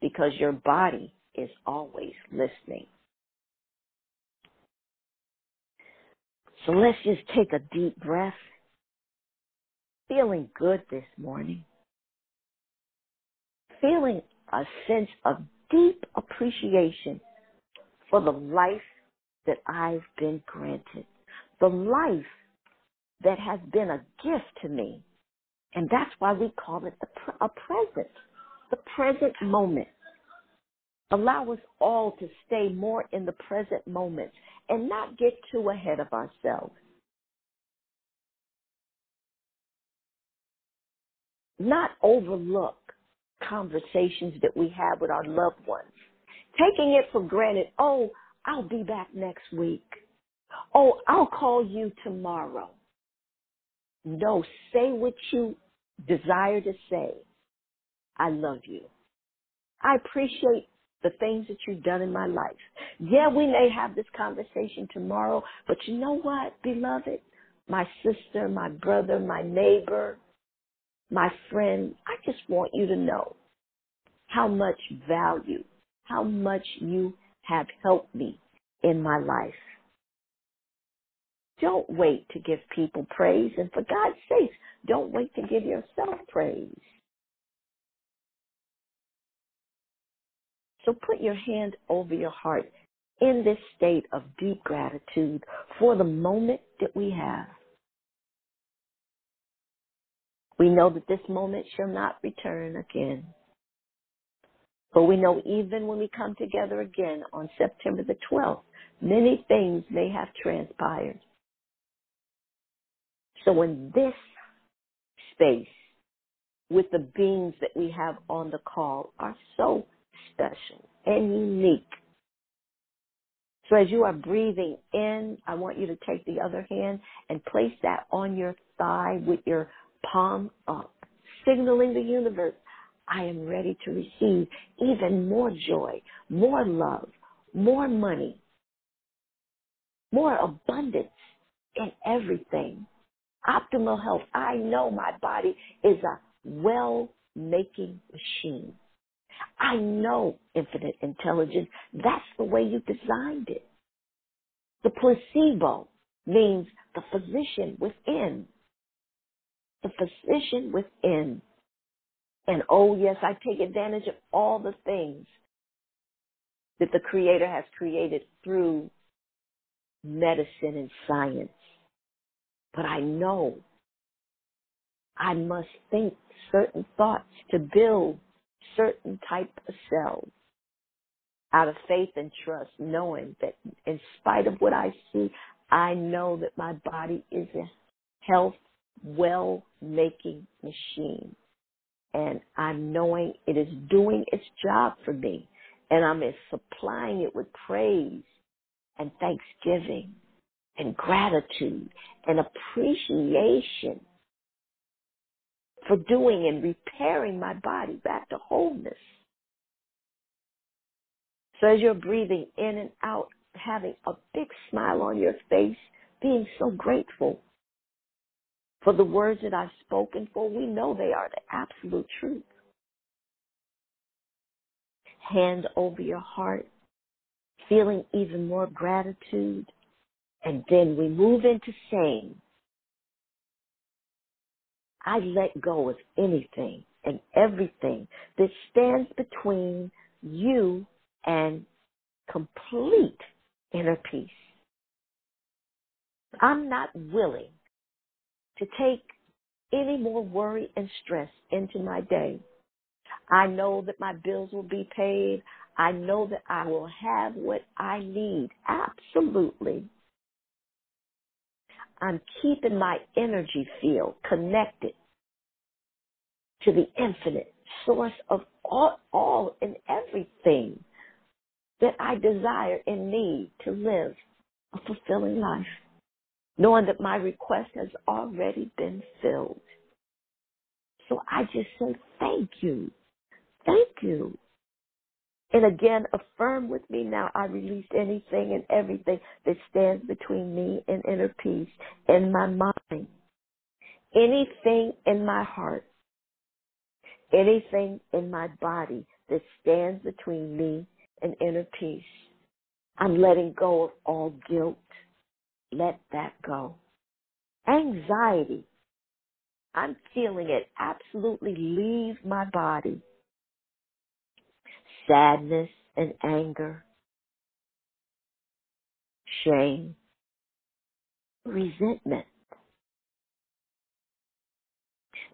because your body is always listening. So let's just take a deep breath. Feeling good this morning. Feeling a sense of deep appreciation for the life that I've been granted. The life that has been a gift to me and that's why we call it a present. The present moment. Allow us all to stay more in the present moment and not get too ahead of ourselves. Not overlook conversations that we have with our loved ones. Taking it for granted, oh, I'll be back next week. Oh, I'll call you tomorrow. No, say what you desire to say. I love you. I appreciate the things that you've done in my life. Yeah, we may have this conversation tomorrow, but you know what, beloved? My sister, my brother, my neighbor, my friend, I just want you to know how much value, how much you have helped me in my life. Don't wait to give people praise, and for God's sake, don't wait to give yourself praise. So put your hand over your heart in this state of deep gratitude for the moment that we have. We know that this moment shall not return again. But we know even when we come together again on September the 12th, many things may have transpired. So in this space, with the beings that we have on the call are so special and unique. So as you are breathing in, I want you to take the other hand and place that on your thigh with your palm up, signaling the universe, I am ready to receive even more joy, more love, more money, more abundance in everything. Optimal health. I know my body is a well making machine. I know infinite intelligence. That's the way you designed it. The placebo means the physician within. The physician within. And oh, yes, I take advantage of all the things that the Creator has created through medicine and science. But I know I must think certain thoughts to build certain type of cells out of faith and trust, knowing that in spite of what I see, I know that my body is a health, well making machine. And I'm knowing it is doing its job for me. And I'm supplying it with praise and thanksgiving and gratitude and appreciation for doing and repairing my body back to wholeness. So as you're breathing in and out, having a big smile on your face, being so grateful for the words that I've spoken, for we know they are the absolute truth. Hand over your heart, feeling even more gratitude, and then we move into saying, I let go of anything and everything that stands between you and complete inner peace. I'm not willing to take any more worry and stress into my day. I know that my bills will be paid. I know that I will have what I need. Absolutely. I'm keeping my energy field connected to the infinite source of all, all and everything that I desire and need to live a fulfilling life, knowing that my request has already been filled. So I just say thank you. Thank you. And again, affirm with me now, I release anything and everything that stands between me and inner peace in my mind. Anything in my heart. Anything in my body that stands between me and inner peace. I'm letting go of all guilt, let that go. Anxiety. I'm feeling it absolutely leave my body. Sadness and anger. Shame. Resentment.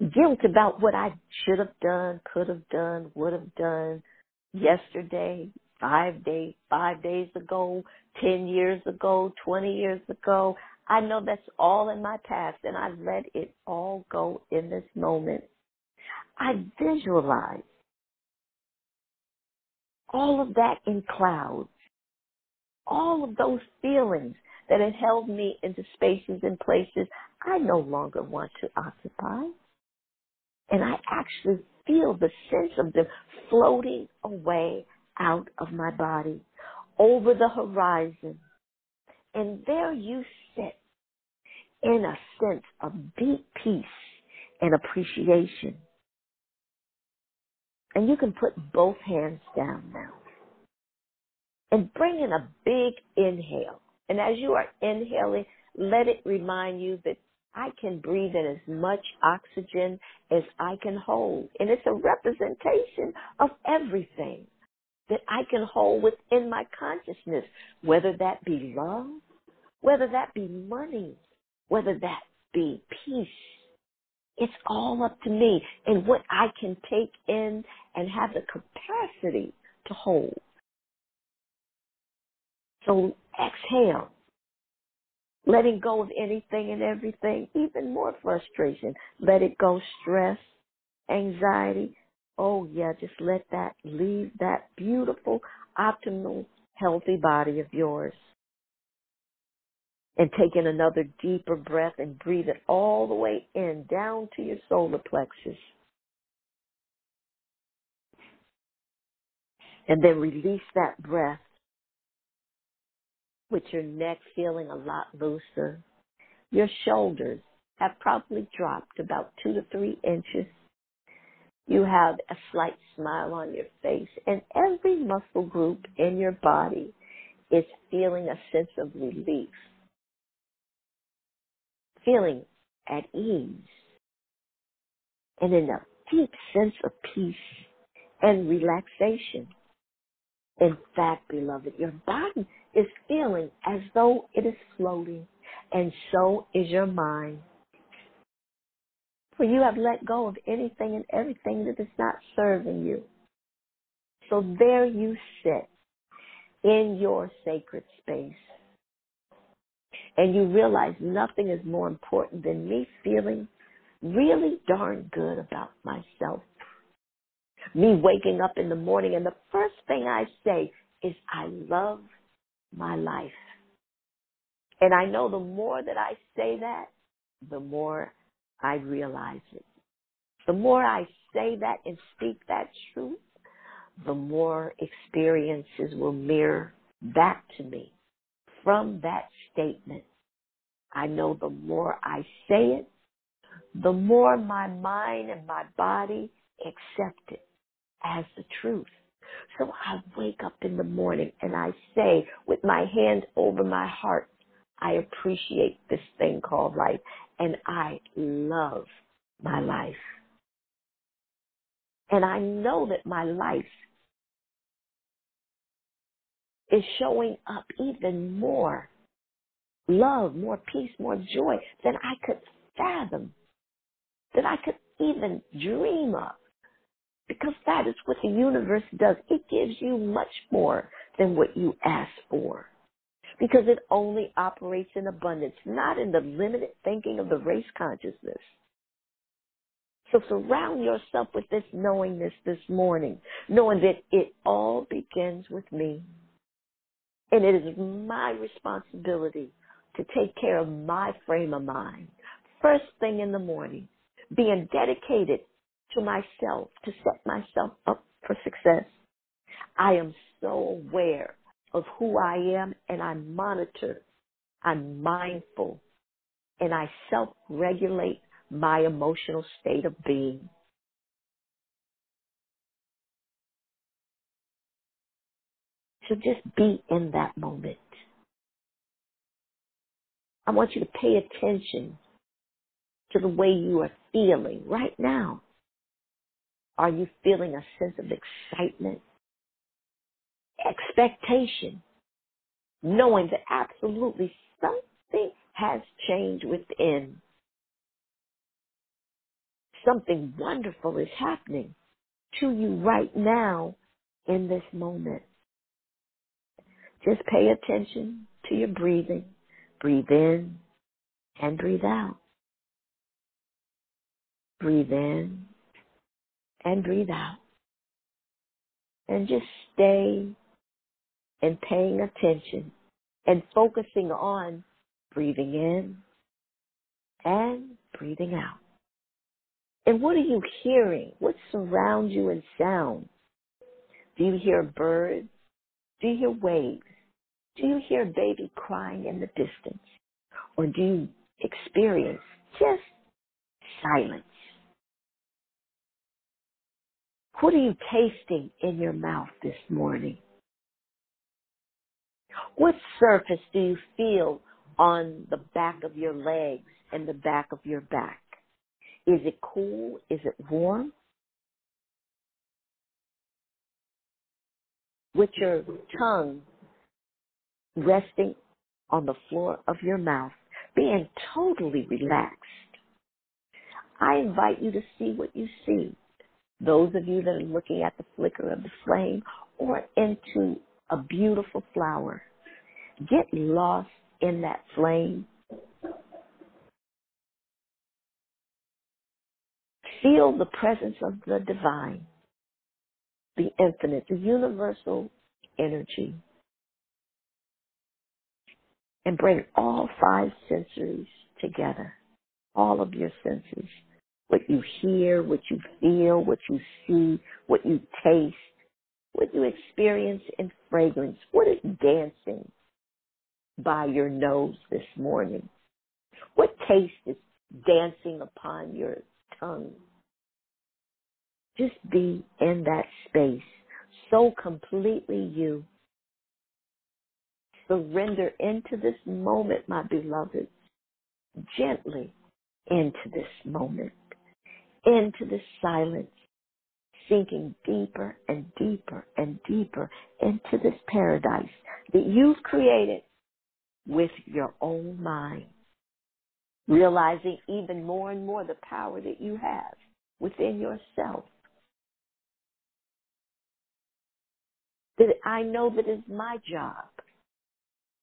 Guilt about what I should have done, could have done, would have done yesterday, five days, five days ago, ten years ago, twenty years ago. I know that's all in my past and I let it all go in this moment. I visualize all of that in clouds, all of those feelings that had held me into spaces and places I no longer want to occupy. And I actually feel the sense of them floating away out of my body over the horizon. And there you sit in a sense of deep peace and appreciation. And you can put both hands down now. And bring in a big inhale. And as you are inhaling, let it remind you that I can breathe in as much oxygen as I can hold. And it's a representation of everything that I can hold within my consciousness, whether that be love, whether that be money, whether that be peace. It's all up to me and what I can take in and have the capacity to hold. So exhale letting go of anything and everything, even more frustration. Let it go, stress, anxiety. Oh yeah, just let that leave that beautiful, optimal, healthy body of yours. And take in another deeper breath and breathe it all the way in, down to your solar plexus. And then release that breath with your neck feeling a lot looser. Your shoulders have probably dropped about two to three inches. You have a slight smile on your face, and every muscle group in your body is feeling a sense of relief, feeling at ease, and in a deep sense of peace and relaxation. In fact, beloved, your body is feeling as though it is floating, and so is your mind. For you have let go of anything and everything that is not serving you. So there you sit in your sacred space. And you realize nothing is more important than me feeling really darn good about myself. Me waking up in the morning and the first thing I say is, I love my life. And I know the more that I say that, the more I realize it. The more I say that and speak that truth, the more experiences will mirror back to me from that statement. I know the more I say it, the more my mind and my body accept it as the truth. So I wake up in the morning and I say with my hand over my heart, I appreciate this thing called life and I love my life. And I know that my life is showing up even more love, more peace, more joy than I could fathom, than I could even dream of. Because that is what the universe does. It gives you much more than what you ask for. Because it only operates in abundance, not in the limited thinking of the race consciousness. So surround yourself with this knowingness this morning, knowing that it all begins with me. And it is my responsibility to take care of my frame of mind. First thing in the morning, being dedicated to myself to set myself up for success. I am so aware of who I am and I monitor. I'm mindful and I self regulate my emotional state of being. So just be in that moment. I want you to pay attention to the way you are feeling right now. Are you feeling a sense of excitement, expectation, knowing that absolutely something has changed within? Something wonderful is happening to you right now in this moment. Just pay attention to your breathing. Breathe in and breathe out. Breathe in and breathe out. And just stay and paying attention and focusing on breathing in and breathing out. And what are you hearing? What surrounds you in sound? Do you hear birds? Do you hear waves? Do you hear a baby crying in the distance? Or do you experience just silence? What are you tasting in your mouth this morning? What surface do you feel on the back of your legs and the back of your back? Is it cool? Is it warm? With your tongue resting on the floor of your mouth, being totally relaxed. I invite you to see what you see. Those of you that are looking at the flicker of the flame or into a beautiful flower, get lost in that flame. Feel the presence of the divine, the infinite, the universal energy and bring all five senses together, all of your senses. What you hear, what you feel, what you see, what you taste, what you experience in fragrance. What is dancing by your nose this morning? What taste is dancing upon your tongue? Just be in that space, so completely you surrender into this moment, my beloved, gently into this moment, into this silence, sinking deeper and deeper and deeper into this paradise that you've created with your own mind, realizing even more and more the power that you have within yourself. That I know that it's my job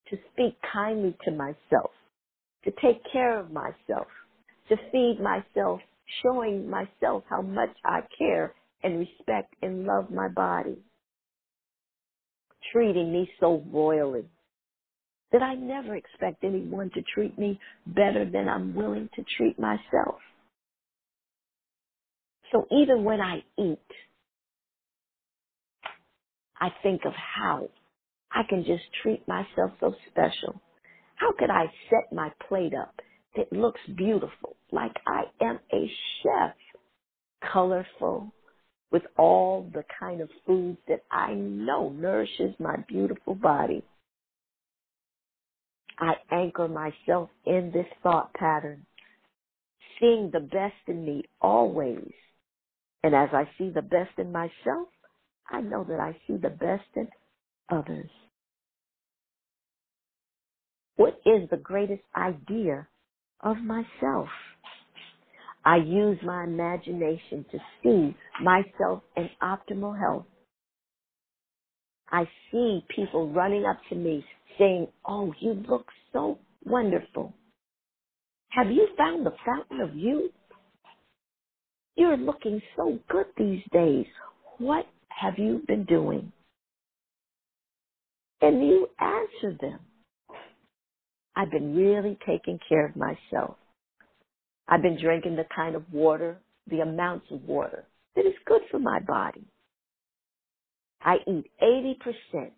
to speak kindly to myself, to take care of myself, to feed myself, showing myself how much I care and respect and love my body, treating me so royally that I never expect anyone to treat me better than I'm willing to treat myself. So even when I eat, I think of how I can just treat myself so special. How could I set my plate up that looks beautiful, like I am a chef, colorful, with all the kind of foods that I know nourishes my beautiful body? I anchor myself in this thought pattern, seeing the best in me always. And as I see the best in myself, I know that I see the best in others. What is the greatest idea of myself? I use my imagination to see myself in optimal health. I see people running up to me saying, Oh, you look so wonderful. Have you found the fountain of youth? You're looking so good these days. What have you been doing? And you answer them. I've been really taking care of myself. I've been drinking the kind of water, the amounts of water that is good for my body. I eat 80%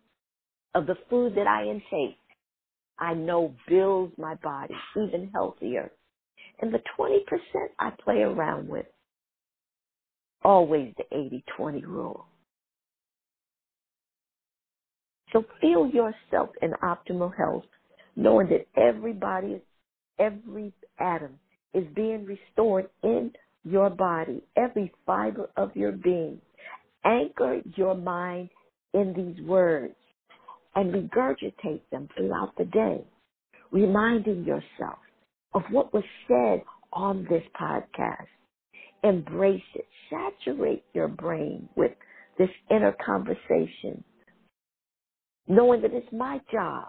of the food that I intake. I know builds my body even healthier. And the 20% I play around with. Always the 80-20 rule. So feel yourself in optimal health knowing that everybody every atom is being restored in your body, every fiber of your being. Anchor your mind in these words and regurgitate them throughout the day, reminding yourself of what was said on this podcast. Embrace it. Saturate your brain with this inner conversation, knowing that it's my job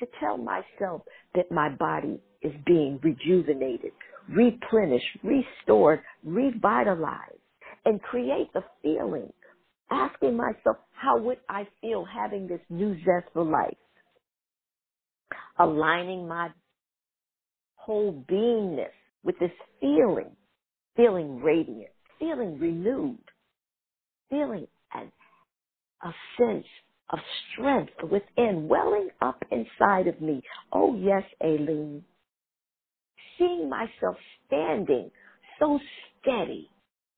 to tell myself that my body is being rejuvenated, replenished, restored, revitalized, and create the feeling, asking myself, how would I feel having this new zest for life? Aligning my whole beingness with this feeling, feeling radiant, feeling renewed, feeling a sense of strength within, welling up inside of me. Oh yes, Aileen. Seeing myself standing so steady,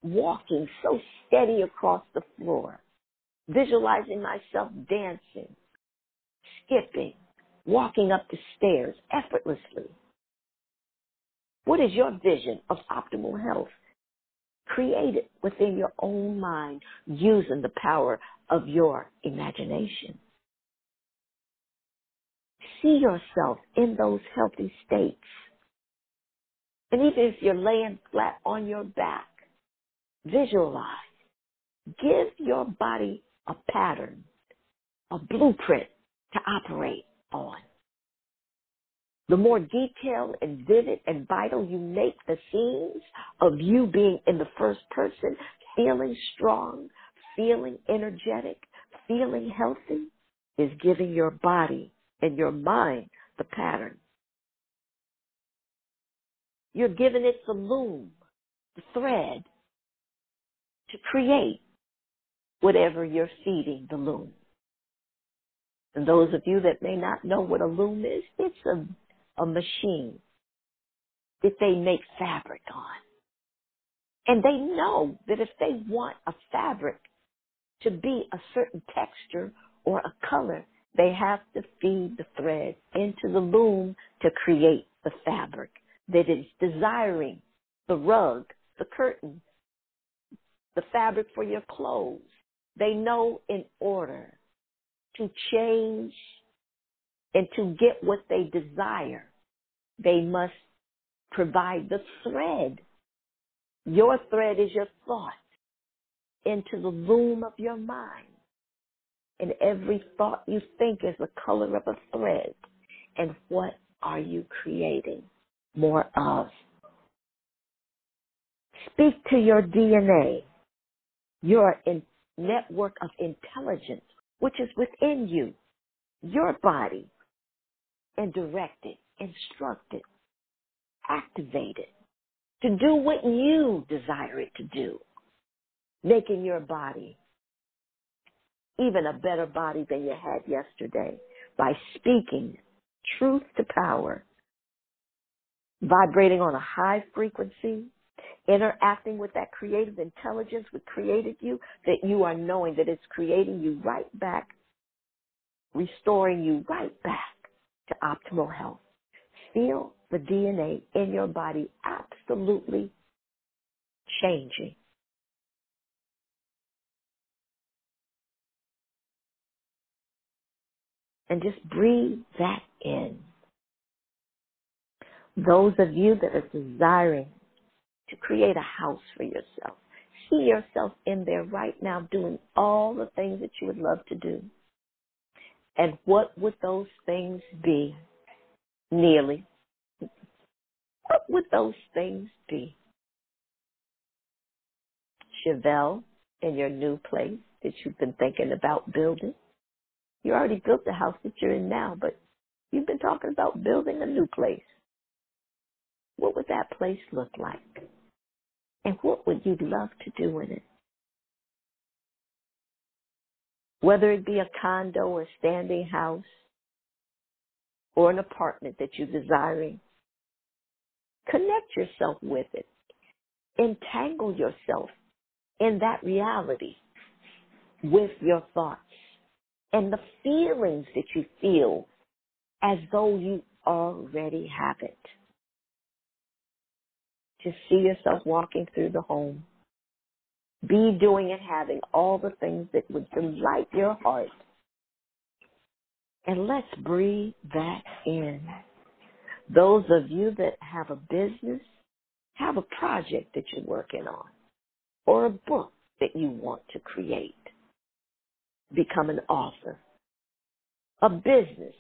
walking so steady across the floor, visualizing myself dancing, skipping, walking up the stairs effortlessly. What is your vision of optimal health? Create it within your own mind using the power of your imagination. See yourself in those healthy states. And even if you're laying flat on your back, visualize. Give your body a pattern, a blueprint to operate on. The more detailed and vivid and vital you make the scenes of you being in the first person, feeling strong, feeling energetic, feeling healthy, is giving your body and your mind the pattern. You're giving it the loom, the thread, to create whatever you're feeding the loom. And those of you that may not know what a loom is, it's a, a machine that they make fabric on. And they know that if they want a fabric to be a certain texture or a color, they have to feed the thread into the loom to create the fabric that is desiring the rug, the curtain, the fabric for your clothes. They know in order to change and to get what they desire, they must provide the thread. Your thread is your thought into the loom of your mind. And every thought you think is the color of a thread. And what are you creating more of? Speak to your DNA, your in- network of intelligence, which is within you, your body, and direct it, instruct it, activate it to do what you desire it to do making your body even a better body than you had yesterday by speaking truth to power, vibrating on a high frequency, interacting with that creative intelligence which created you, that you are knowing that it's creating you right back, restoring you right back to optimal health. Feel the DNA in your body absolutely changing. And just breathe that in. Those of you that are desiring to create a house for yourself, see yourself in there right now doing all the things that you would love to do. And what would those things be? Nearly. What would those things be? Chevelle, in your new place that you've been thinking about building. You already built the house that you're in now, but you've been talking about building a new place. What would that place look like? And what would you love to do in it? Whether it be a condo or standing house or an apartment that you're desiring, connect yourself with it. Entangle yourself in that reality with your thoughts and the feelings that you feel as though you already have it. Just see yourself walking through the home. Be doing and having all the things that would delight your heart. And let's breathe that in. Those of you that have a business, have a project that you're working on, or a book that you want to create. Become an author. A business.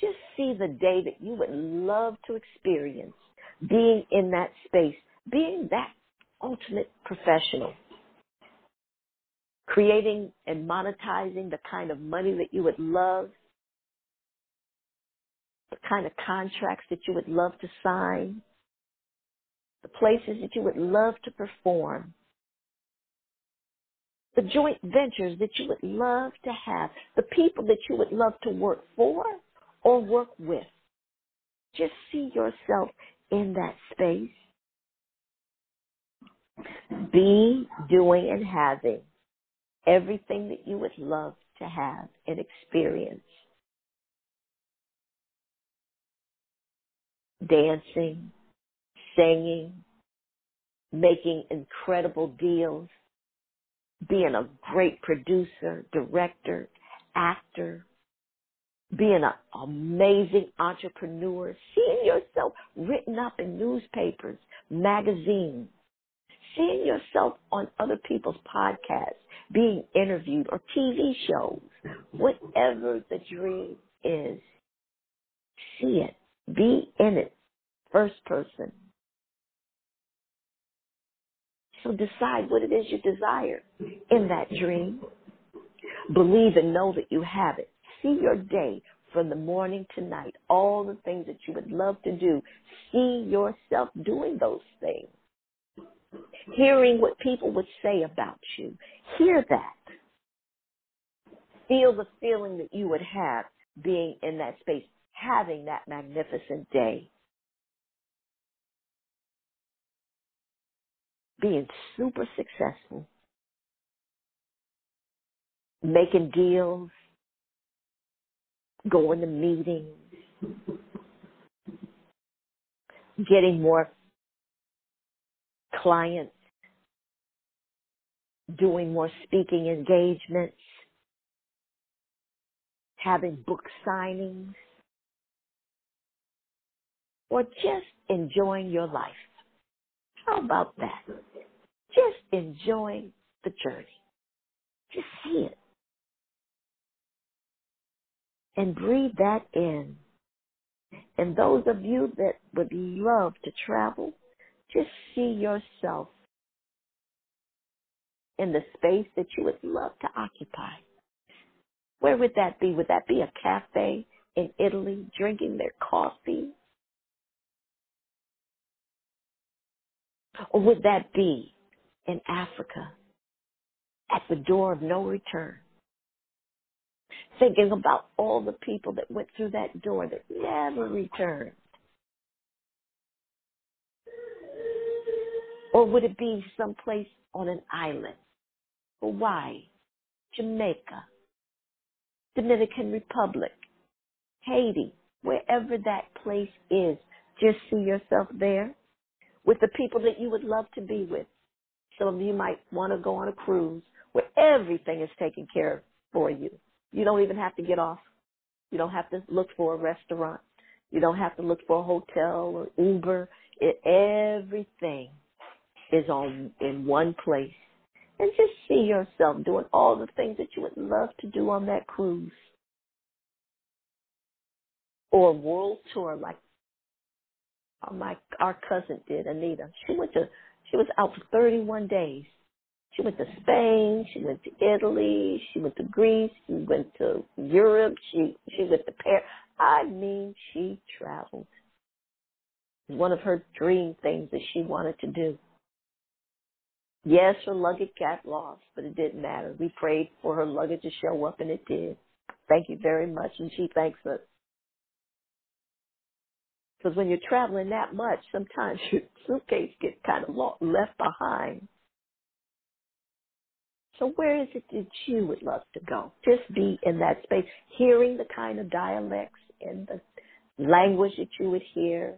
Just see the day that you would love to experience being in that space, being that ultimate professional, creating and monetizing the kind of money that you would love, the kind of contracts that you would love to sign, the places that you would love to perform, the joint ventures that you would love to have, the people that you would love to work for or work with. Just see yourself in that space. Be doing and having everything that you would love to have and experience. Dancing, singing, making incredible deals, being a great producer, director, actor, being an amazing entrepreneur, seeing yourself written up in newspapers, magazines, seeing yourself on other people's podcasts, being interviewed or TV shows, whatever the dream is, see it, be in it, first person. So decide what it is you desire in that dream. Believe and know that you have it. See your day from the morning to night, all the things that you would love to do. See yourself doing those things. Hearing what people would say about you. Hear that. Feel the feeling that you would have being in that space, having that magnificent day. Being super successful. Making deals, going to meetings, getting more clients, doing more speaking engagements, having book signings, or just enjoying your life. How about that? Just enjoying the journey. Just see it and breathe that in. And those of you that would love to travel, just see yourself in the space that you would love to occupy. Where would that be? Would that be a cafe in Italy drinking their coffee? Or would that be in Africa at the door of no return? thinking about all the people that went through that door that never returned? Or would it be someplace on an island? Hawaii, Jamaica, Dominican Republic, Haiti, wherever that place is, just see yourself there with the people that you would love to be with. Some of you might want to go on a cruise where everything is taken care of for you. You don't even have to get off. You don't have to look for a restaurant. You don't have to look for a hotel or Uber. It, everything is on in one place. And just see yourself doing all the things that you would love to do on that cruise. Or a world tour like Oh, my our cousin did, Anita. She went to she was out for 31 days she went to Spain. She went to Italy. She went to Greece. She went to Europe. She she went to Paris. I mean, she traveled. One of her dream things that she wanted to do. Yes, her luggage got lost, but it didn't matter. We prayed for her luggage to show up, and it did. Thank you very much, and she thanks us. Because when you're traveling that much, sometimes your suitcase gets kind of left behind. So where is it that you would love to go? Just be in that space, hearing the kind of dialects and the language that you would hear,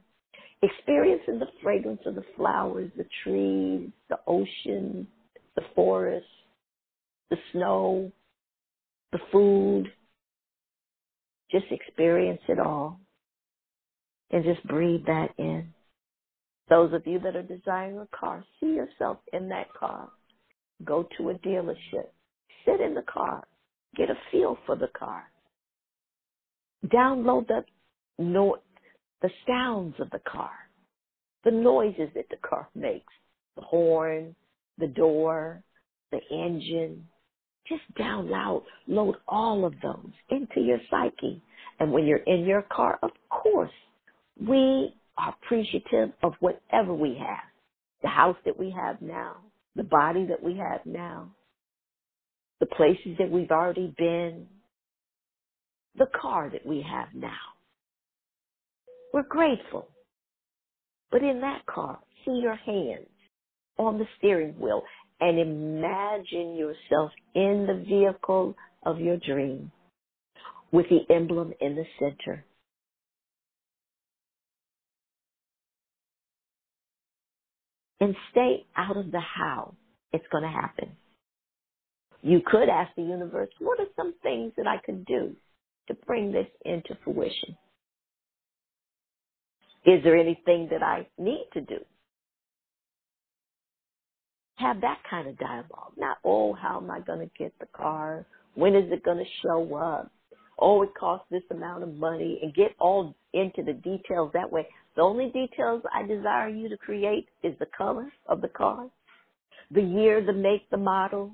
experiencing the fragrance of the flowers, the trees, the ocean, the forest, the snow, the food. Just experience it all and just breathe that in. Those of you that are desiring a car, see yourself in that car. Go to a dealership. Sit in the car. Get a feel for the car. Download the no, the sounds of the car, the noises that the car makes, the horn, the door, the engine. Just download load all of those into your psyche. And when you're in your car, of course, we are appreciative of whatever we have. The house that we have now, the body that we have now, the places that we've already been, the car that we have now. We're grateful. But in that car, see your hands on the steering wheel and imagine yourself in the vehicle of your dream with the emblem in the center. And stay out of the how it's going to happen. You could ask the universe, what are some things that I could do to bring this into fruition? Is there anything that I need to do? Have that kind of dialogue. Not, oh, how am I going to get the car? When is it going to show up? Oh, it costs this amount of money and get all into the details that way. The only details I desire you to create is the color of the car, the year, the make, the model,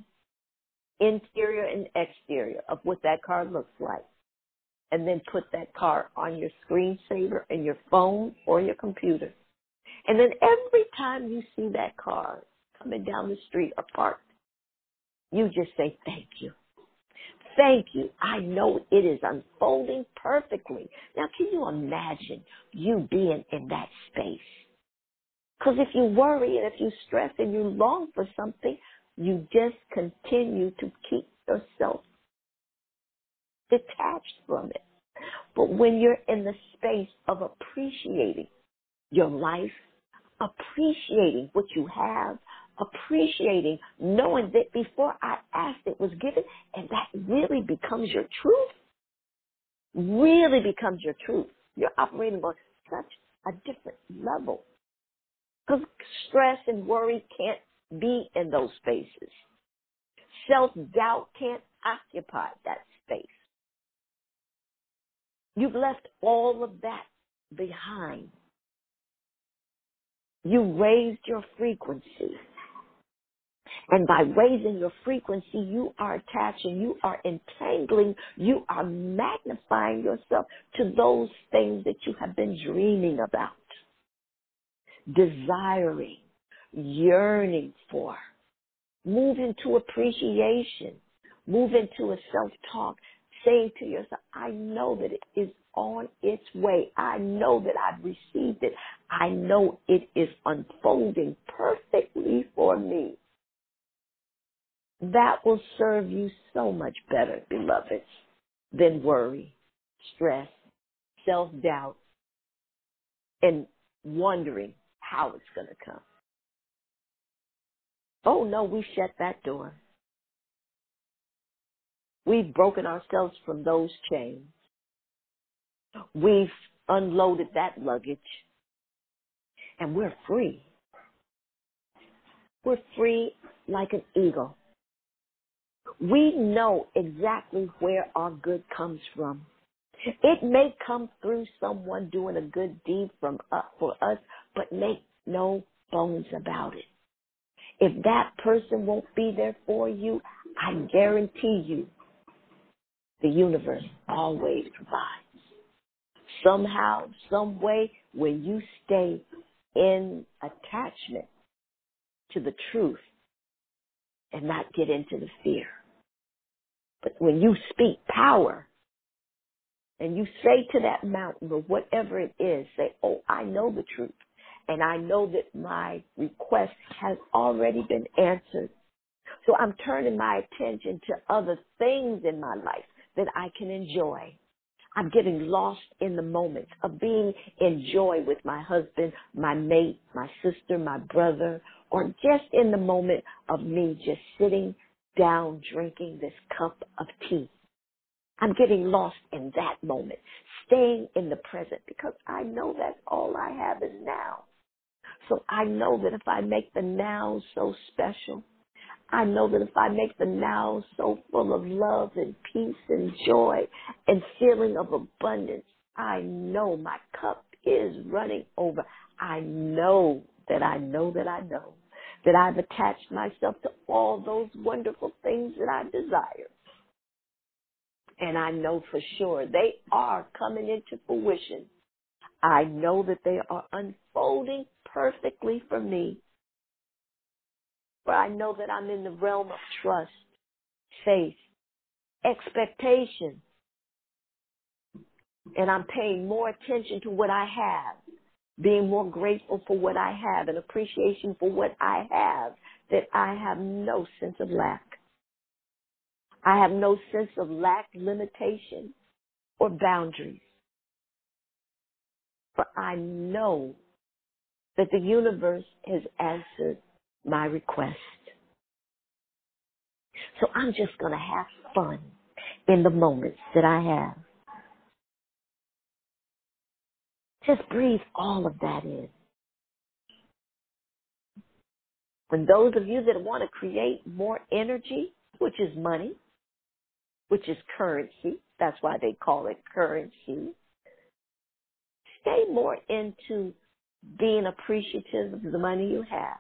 interior and exterior of what that car looks like and then put that car on your screensaver in your phone or your computer. And then every time you see that car coming down the street or parked, you just say, thank you. Thank you. I know it is unfolding perfectly. Now, can you imagine you being in that space? Because if you worry and if you stress and you long for something, you just continue to keep yourself detached from it. But when you're in the space of appreciating your life, appreciating what you have, appreciating knowing that before I asked it was given, and that really becomes your truth, really becomes your truth. You're operating on such a different level. Because stress and worry can't be in those spaces. Self doubt can't occupy that space. You've left all of that behind. You raised your frequency. And by raising your frequency, you are attaching, you are entangling, you are magnifying yourself to those things that you have been dreaming about, desiring, yearning for. Move into appreciation. Move into a self-talk saying to yourself, I know that it is on its way. I know that I've received it. I know it is unfolding perfectly for me. That will serve you so much better, beloveds, than worry, stress, self doubt, and wondering how it's going to come. Oh no, we shut that door. We've broken ourselves from those chains. We've unloaded that luggage. And we're free. We're free like an eagle. We know exactly where our good comes from. It may come through someone doing a good deed from uh, for us, but make no bones about it. If that person won't be there for you, I guarantee you the universe always provides. Somehow, some way, when you stay in attachment to the truth and not get into the fear. But when you speak power and you say to that mountain or whatever it is, say, Oh, I know the truth. And I know that my request has already been answered. So I'm turning my attention to other things in my life that I can enjoy. I'm getting lost in the moment of being in joy with my husband, my mate, my sister, my brother, or just in the moment of me just sitting down drinking this cup of tea. I'm getting lost in that moment, staying in the present because I know that all I have is now. So I know that if I make the now so special, I know that if I make the now so full of love and peace and joy and feeling of abundance, I know my cup is running over. I know that I know that I know that I've attached myself to all those wonderful things that I desire. And I know for sure they are coming into fruition. I know that they are unfolding perfectly for me for I know that I'm in the realm of trust, faith, expectation. And I'm paying more attention to what I have, being more grateful for what I have and appreciation for what I have, that I have no sense of lack. I have no sense of lack, limitation, or boundaries. For I know that the universe has answered my request. So I'm just going to have fun in the moments that I have. Just breathe all of that in. When those of you that want to create more energy, which is money, which is currency, that's why they call it currency, stay more into being appreciative of the money you have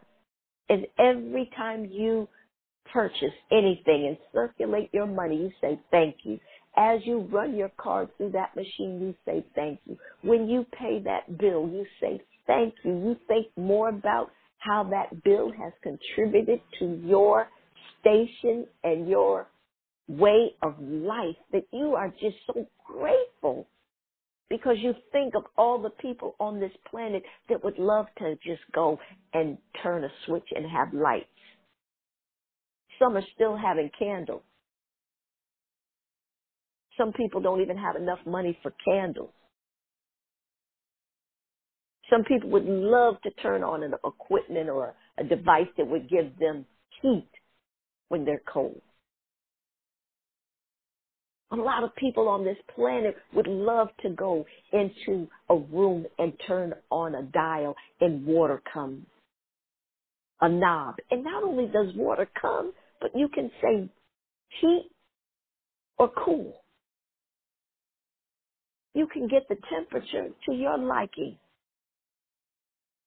and every time you purchase anything and circulate your money, you say thank you. As you run your card through that machine, you say thank you. When you pay that bill, you say thank you. You think more about how that bill has contributed to your station and your way of life that you are just so grateful because you think of all the people on this planet that would love to just go and turn a switch and have lights. Some are still having candles. Some people don't even have enough money for candles. Some people would love to turn on an equipment or a device that would give them heat when they're cold. A lot of people on this planet would love to go into a room and turn on a dial and water comes. A knob. And not only does water come, but you can say heat or cool. You can get the temperature to your liking.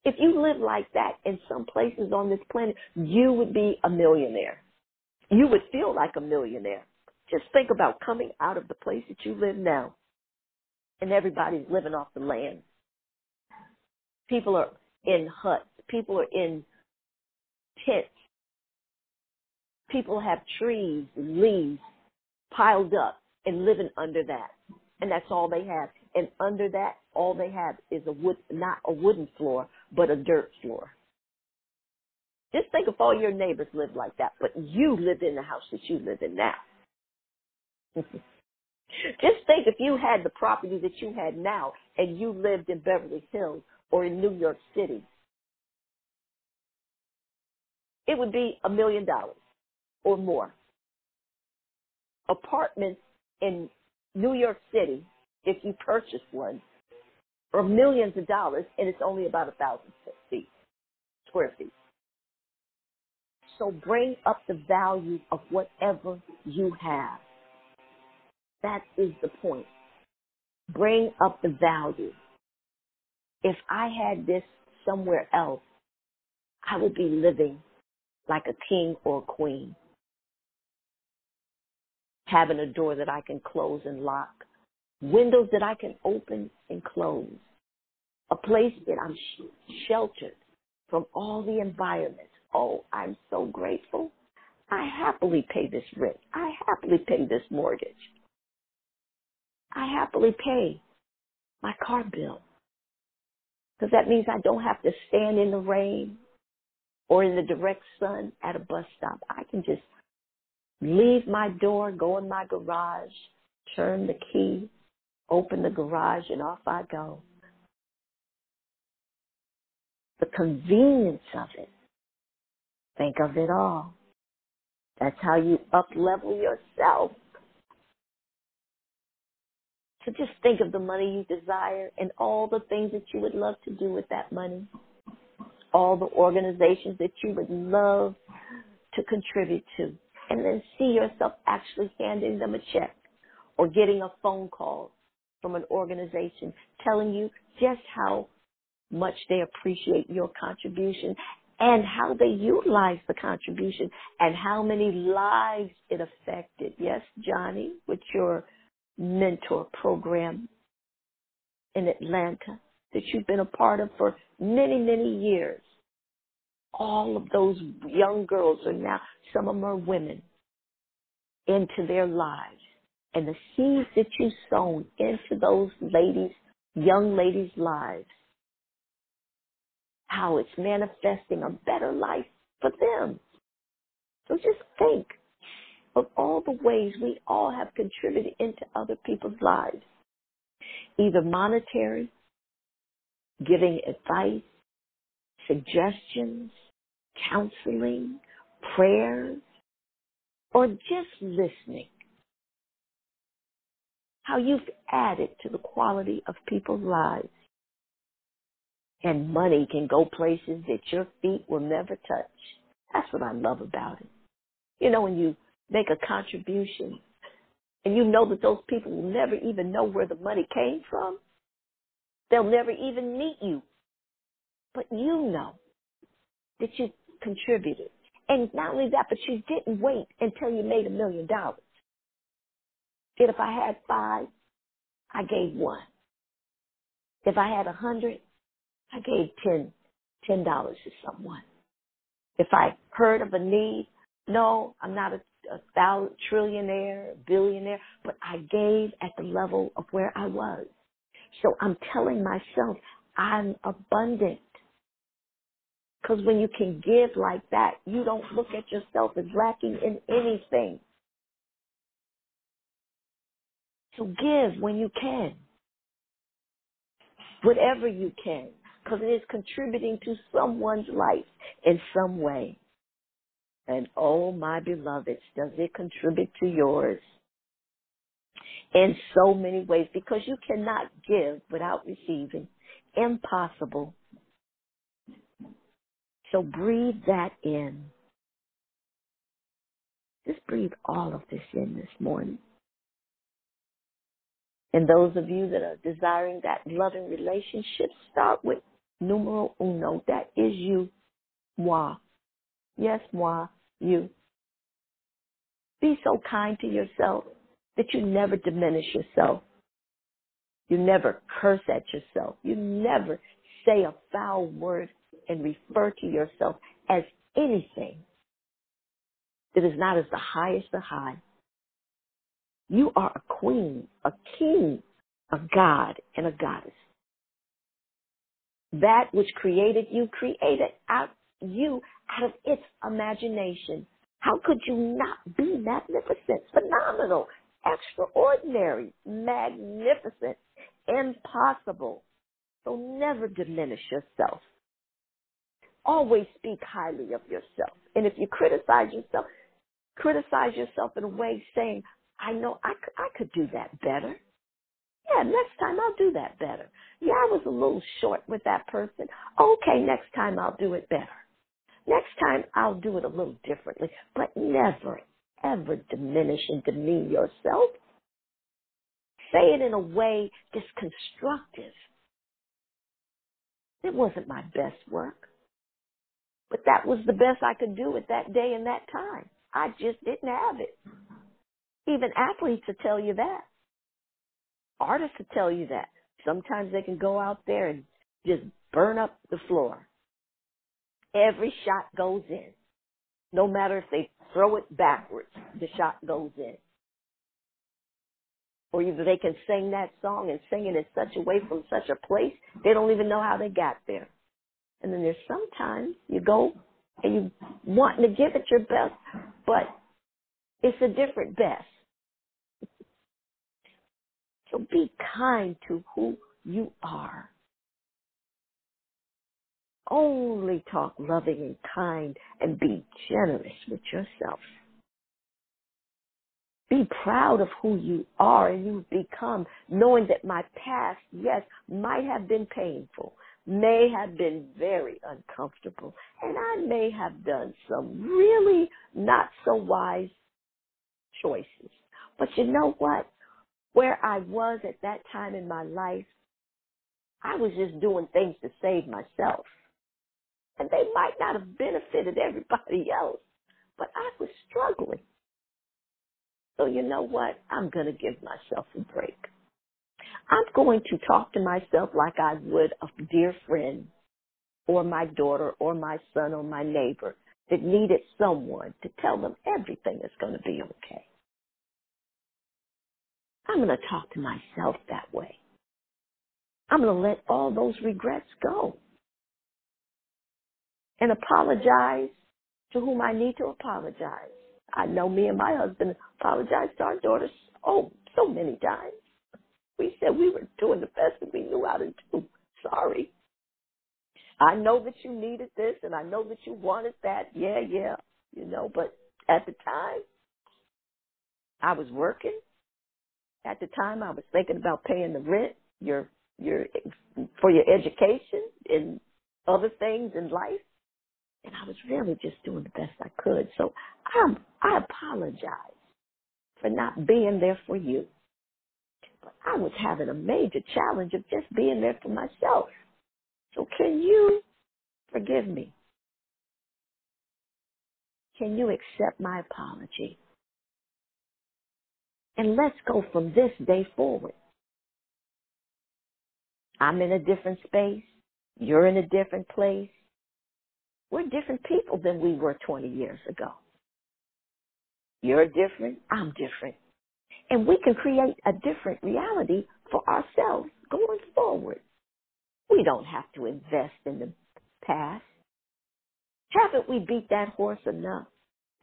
If you live like that in some places on this planet, you would be a millionaire. You would feel like a millionaire. Just think about coming out of the place that you live now, and everybody's living off the land. People are in huts. People are in tents. People have trees leaves piled up and living under that. And that's all they have. And under that, all they have is a wood, not a wooden floor, but a dirt floor. Just think if all your neighbors lived like that, but you lived in the house that you live in now. Just think if you had the property that you had now and you lived in Beverly Hills or in New York City. It would be a million dollars or more. Apartments in New York City, if you purchase one, for millions of dollars and it's only about a thousand feet, square feet. So bring up the value of whatever you have. That is the point. Bring up the value. If I had this somewhere else, I would be living like a king or a queen. Having a door that I can close and lock, windows that I can open and close, a place that I'm sh- sheltered from all the environment. Oh, I'm so grateful. I happily pay this rent. I happily pay this mortgage. I happily pay my car bill. Because that means I don't have to stand in the rain or in the direct sun at a bus stop. I can just leave my door, go in my garage, turn the key, open the garage and off I go. The convenience of it. Think of it all. That's how you up level yourself. So just think of the money you desire and all the things that you would love to do with that money. All the organizations that you would love to contribute to. And then see yourself actually handing them a check or getting a phone call from an organization telling you just how much they appreciate your contribution and how they utilize the contribution and how many lives it affected. Yes, Johnny, with your mentor program in Atlanta that you've been a part of for many, many years. All of those young girls are now, some of them are women, into their lives. And the seeds that you've sown into those ladies, young ladies' lives, how it's manifesting a better life for them. So just think of all the ways we all have contributed into other people's lives, either monetary, giving advice, suggestions, counseling, prayers, or just listening. How you've added to the quality of people's lives. And money can go places that your feet will never touch. That's what I love about it. You know, when you make a contribution and you know that those people will never even know where the money came from, they'll never even meet you. But you know that you contributed. And not only that, but you didn't wait until you made a million dollars. That if I had five, I gave one. If I had a hundred, I gave ten, ten dollars to someone. If I heard of a need, no, I'm not a, a thousand trillionaire, billionaire, but I gave at the level of where I was. So I'm telling myself I'm abundant. Because when you can give like that, you don't look at yourself as lacking in anything. So give when you can. Whatever you can because it is contributing to someone's life in some way. And oh, my beloveds, does it contribute to yours? In so many ways, because you cannot give without receiving. Impossible. So breathe that in. Just breathe all of this in this morning. And those of you that are desiring that loving relationship, start with numero uno. That is you, moi. Yes, moi, you. Be so kind to yourself that you never diminish yourself. You never curse at yourself. You never say a foul word and refer to yourself as anything that is not as the highest of high. You are a queen, a king, a god, and a goddess that which created you created out you out of its imagination. How could you not be magnificent, phenomenal, extraordinary, magnificent, impossible? So never diminish yourself. Always speak highly of yourself. And if you criticize yourself, criticize yourself in a way saying, I know I I could do that better. Yeah, next time I'll do that better. Yeah, I was a little short with that person. Okay, next time I'll do it better. Next time I'll do it a little differently, but never, ever diminish and demean yourself. Say it in a way that's constructive. It wasn't my best work, but that was the best I could do at that day and that time. I just didn't have it. Even athletes will tell you that. Artists will tell you that. Sometimes they can go out there and just burn up the floor. Every shot goes in. No matter if they throw it backwards, the shot goes in. Or either they can sing that song and sing it in such a way from such a place, they don't even know how they got there. And then there's sometimes you go and you want to give it your best, but it's a different best. So be kind to who you are. Only talk loving and kind and be generous with yourself. Be proud of who you are and you've become, knowing that my past, yes, might have been painful, may have been very uncomfortable, and I may have done some really not so wise choices. But you know what? Where I was at that time in my life, I was just doing things to save myself. And they might not have benefited everybody else, but I was struggling. So you know what? I'm going to give myself a break. I'm going to talk to myself like I would a dear friend or my daughter or my son or my neighbor that needed someone to tell them everything is going to be okay. I'm going to talk to myself that way. I'm going to let all those regrets go and apologize to whom I need to apologize. I know me and my husband apologized to our daughters oh so many times. We said we were doing the best that we knew how to do. Sorry. I know that you needed this and I know that you wanted that. Yeah, yeah. You know, but at the time I was working. At the time I was thinking about paying the rent, your your for your education and other things in life and I was really just doing the best I could. So I'm I apologize for not being there for you. But I was having a major challenge of just being there for myself. So can you forgive me? Can you accept my apology? And let's go from this day forward. I'm in a different space. You're in a different place. We're different people than we were 20 years ago. You're different. I'm different. And we can create a different reality for ourselves going forward. We don't have to invest in the past. Haven't we beat that horse enough?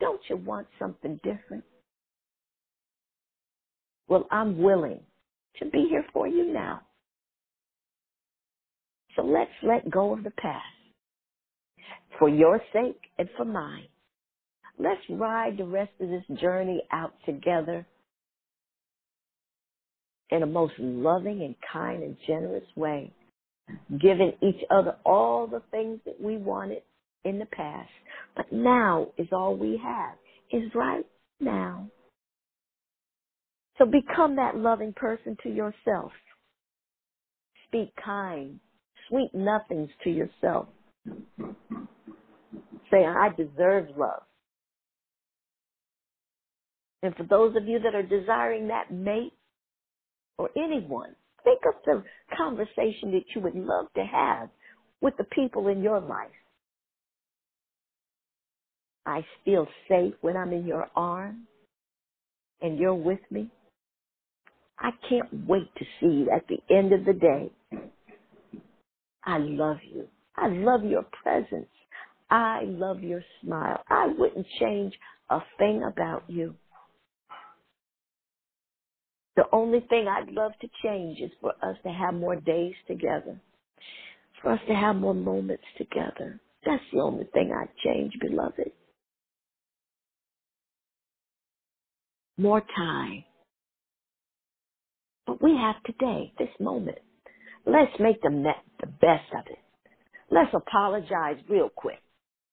Don't you want something different? Well, I'm willing to be here for you now. So let's let go of the past for your sake and for mine. Let's ride the rest of this journey out together in a most loving and kind and generous way, giving each other all the things that we wanted in the past. But now is all we have, is right now. So become that loving person to yourself. Speak kind, sweet nothings to yourself Say, I deserve love. And for those of you that are desiring that mate or anyone, think of the conversation that you would love to have with the people in your life. I feel safe when I'm in your arms and you're with me. I can't wait to see you at the end of the day. I love you. I love your presence. I love your smile. I wouldn't change a thing about you. The only thing I'd love to change is for us to have more days together, for us to have more moments together. That's the only thing I'd change, beloved. More time. But we have today, this moment. Let's make the, the best of it. Let's apologize real quick.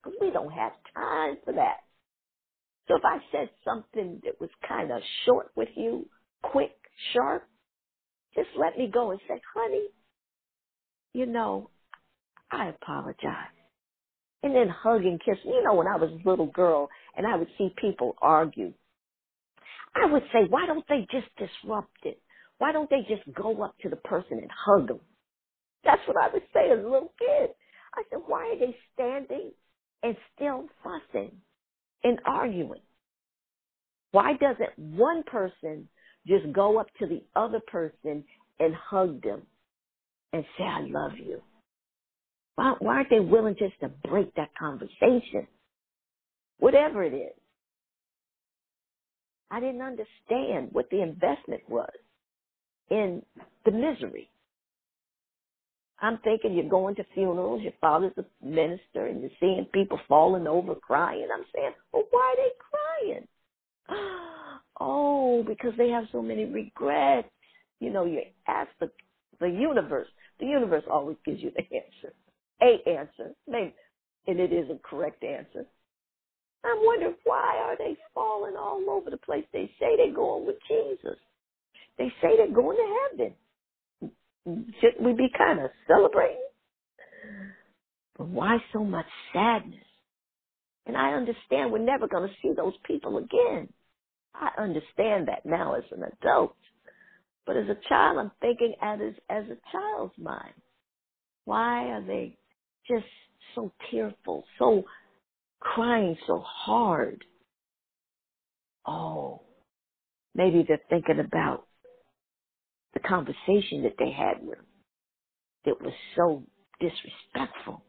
Because we don't have time for that. So if I said something that was kind of short with you, quick, sharp, just let me go and say, honey, you know, I apologize. And then hug and kiss. You know, when I was a little girl and I would see people argue, I would say, why don't they just disrupt it? Why don't they just go up to the person and hug them? That's what I would say as a little kid. I said, why are they standing and still fussing and arguing? Why doesn't one person just go up to the other person and hug them and say, I love you? Why, why aren't they willing just to break that conversation? Whatever it is. I didn't understand what the investment was. in the misery. I'm thinking you're going to funerals, your father's a minister, and you're seeing people falling over crying. I'm saying, well, why are they crying? Oh, because they have so many regrets. You know, you ask the the universe. The universe always gives you the answer, a answer, maybe, and it is a correct answer. I'm wondering why are they falling all over the place? They say they're going with Jesus. They say they're going to heaven. Shouldn't we be kind of celebrating? But why so much sadness? And I understand we're never going to see those people again. I understand that now as an adult. But as a child, I'm thinking as, as a child's mind. Why are they just so tearful, so crying so hard? Oh, maybe they're thinking about the conversation that they had with. It was so disrespectful.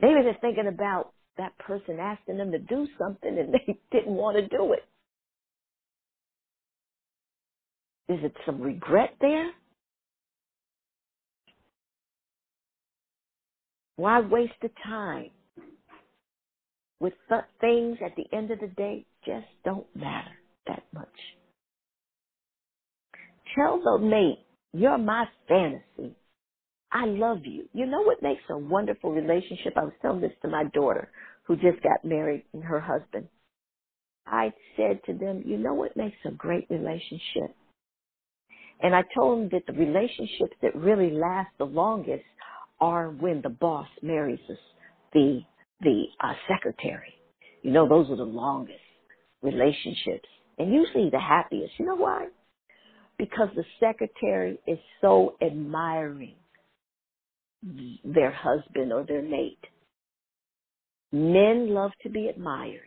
Maybe they're thinking about that person asking them to do something and they didn't want to do it. Is it some regret there? Why waste the time with th- things at the end of the day just don't matter that much? Tell the mate, you're my fantasy. I love you. You know what makes a wonderful relationship? I was telling this to my daughter who just got married and her husband. I said to them, you know what makes a great relationship? And I told them that the relationships that really last the longest are when the boss marries us, the the uh, secretary. You know, those are the longest relationships, and usually the happiest. You know why? Because the secretary is so admiring their husband or their mate. Men love to be admired,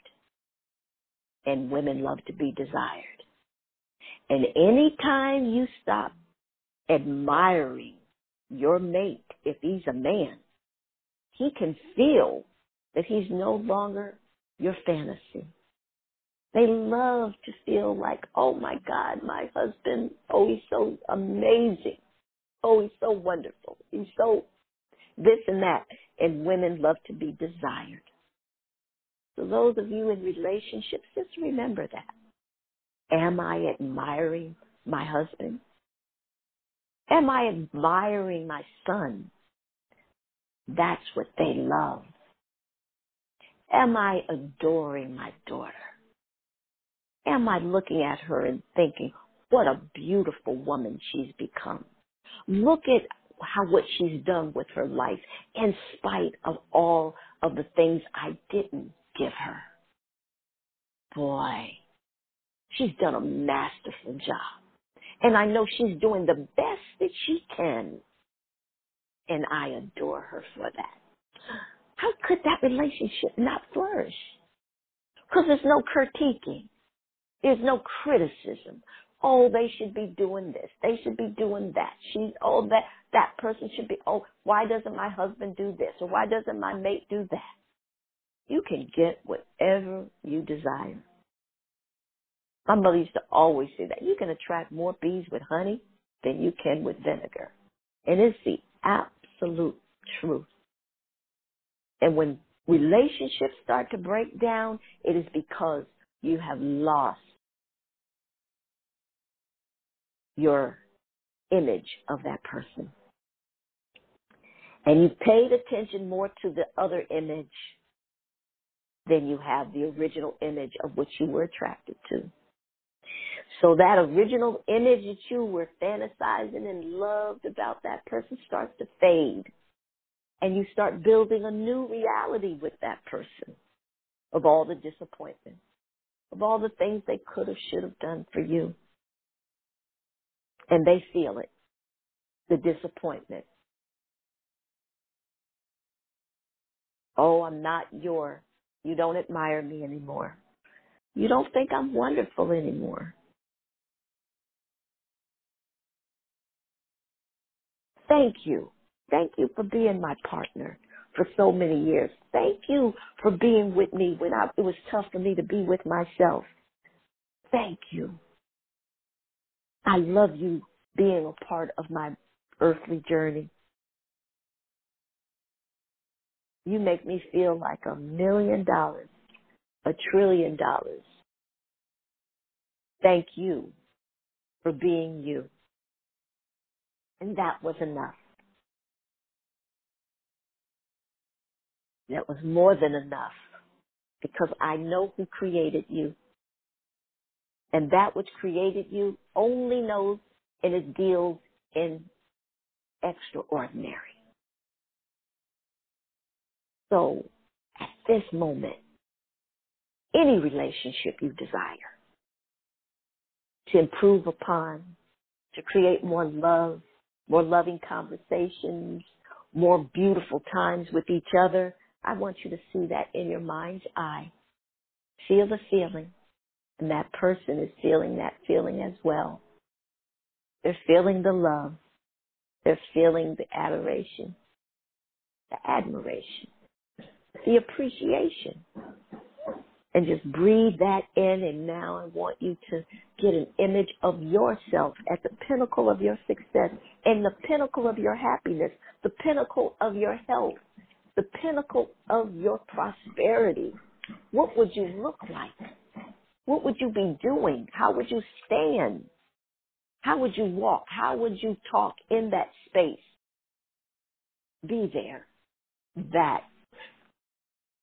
and women love to be desired. And anytime you stop admiring your mate, if he's a man, he can feel that he's no longer your fantasy. They love to feel like, oh my God, my husband, oh, he's so amazing. Oh, he's so wonderful. He's so this and that. And women love to be desired. So those of you in relationships, just remember that. Am I admiring my husband? Am I admiring my son? That's what they love. Am I adoring my daughter? Am I looking at her and thinking, what a beautiful woman she's become? Look at how what she's done with her life in spite of all of the things I didn't give her. Boy, She's done a masterful job. And I know she's doing the best that she can. And I adore her for that. How could that relationship not flourish? Because there's no critiquing. There's no criticism. Oh, they should be doing this. They should be doing that. She, oh, that, that person should be, oh, why doesn't my husband do this? Or why doesn't my mate do that? You can get whatever you desire. My mother used to always say that you can attract more bees with honey than you can with vinegar. And it's the absolute truth. And when relationships start to break down, it is because you have lost your image of that person. And you paid attention more to the other image than you have the original image of which you were attracted to. So that original image that you were fantasizing and loved about that person starts to fade. And you start building a new reality with that person of all the disappointments, of all the things they could have, should have done for you. And they feel it, the disappointment. Oh, I'm not your, you don't admire me anymore. You don't think I'm wonderful anymore. Thank you. Thank you for being my partner for so many years. Thank you for being with me when I, it was tough for me to be with myself. Thank you. I love you being a part of my earthly journey. You make me feel like a million dollars, a trillion dollars. Thank you for being you. And that was enough. That was more than enough because I know who created you. And that which created you only knows and it deals in extraordinary. So at this moment, any relationship you desire to improve upon, to create more love, more loving conversations, more beautiful times with each other, I want you to see that in your mind's eye. Feel the feeling. And that person is feeling that feeling as well. They're feeling the love. They're feeling the adoration, the admiration, the appreciation. And just breathe that in. And now I want you to get an image of yourself at the pinnacle of your success and the pinnacle of your happiness, the pinnacle of your health, the pinnacle of your prosperity. What would you look like? What would you be doing? How would you stand? How would you walk? How would you talk in that space? Be there. That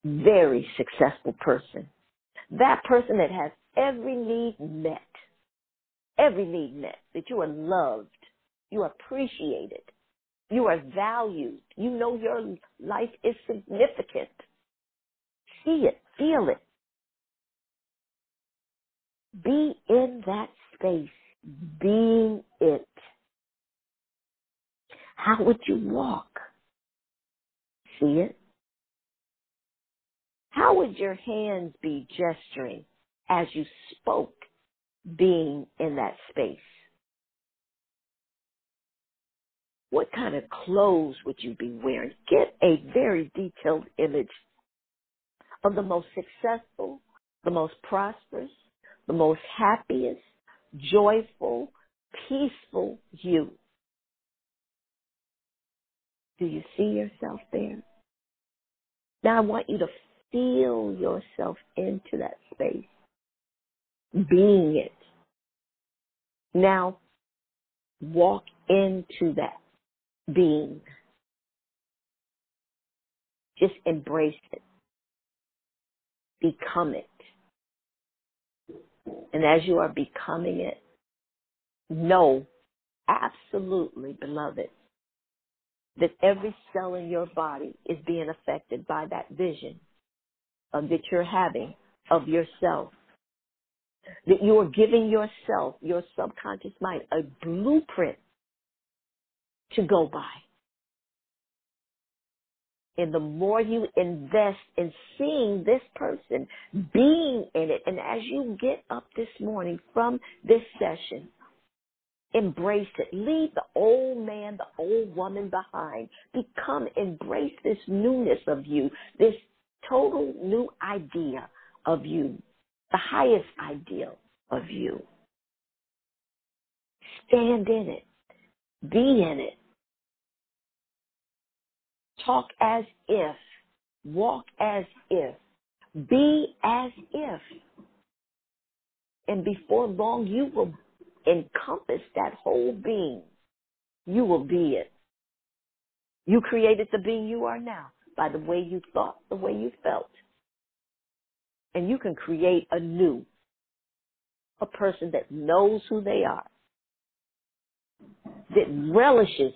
very successful person. That person that has every need met. Every need met. That you are loved. You are appreciated. You are valued. You know your life is significant. See it. Feel it. Be in that space, being it. How would you walk? See it? How would your hands be gesturing as you spoke, being in that space? What kind of clothes would you be wearing? Get a very detailed image of the most successful, the most prosperous, the most happiest, joyful, peaceful you. Do you see yourself there? Now I want you to feel yourself into that space, being it. Now walk into that being. Just embrace it. Become it. And as you are becoming it, know absolutely, beloved, that every cell in your body is being affected by that vision of, that you're having of yourself. That you are giving yourself, your subconscious mind, a blueprint to go by. And the more you invest in seeing this person, being in it, and as you get up this morning from this session, embrace it. Leave the old man, the old woman behind. Become, embrace this newness of you, this total new idea of you, the highest ideal of you. Stand in it. Be in it talk as if, walk as if, be as if. And before long, you will encompass that whole being. You will be it. You created the being you are now by the way you thought, the way you felt. And you can create a new, a person that knows who they are, that relishes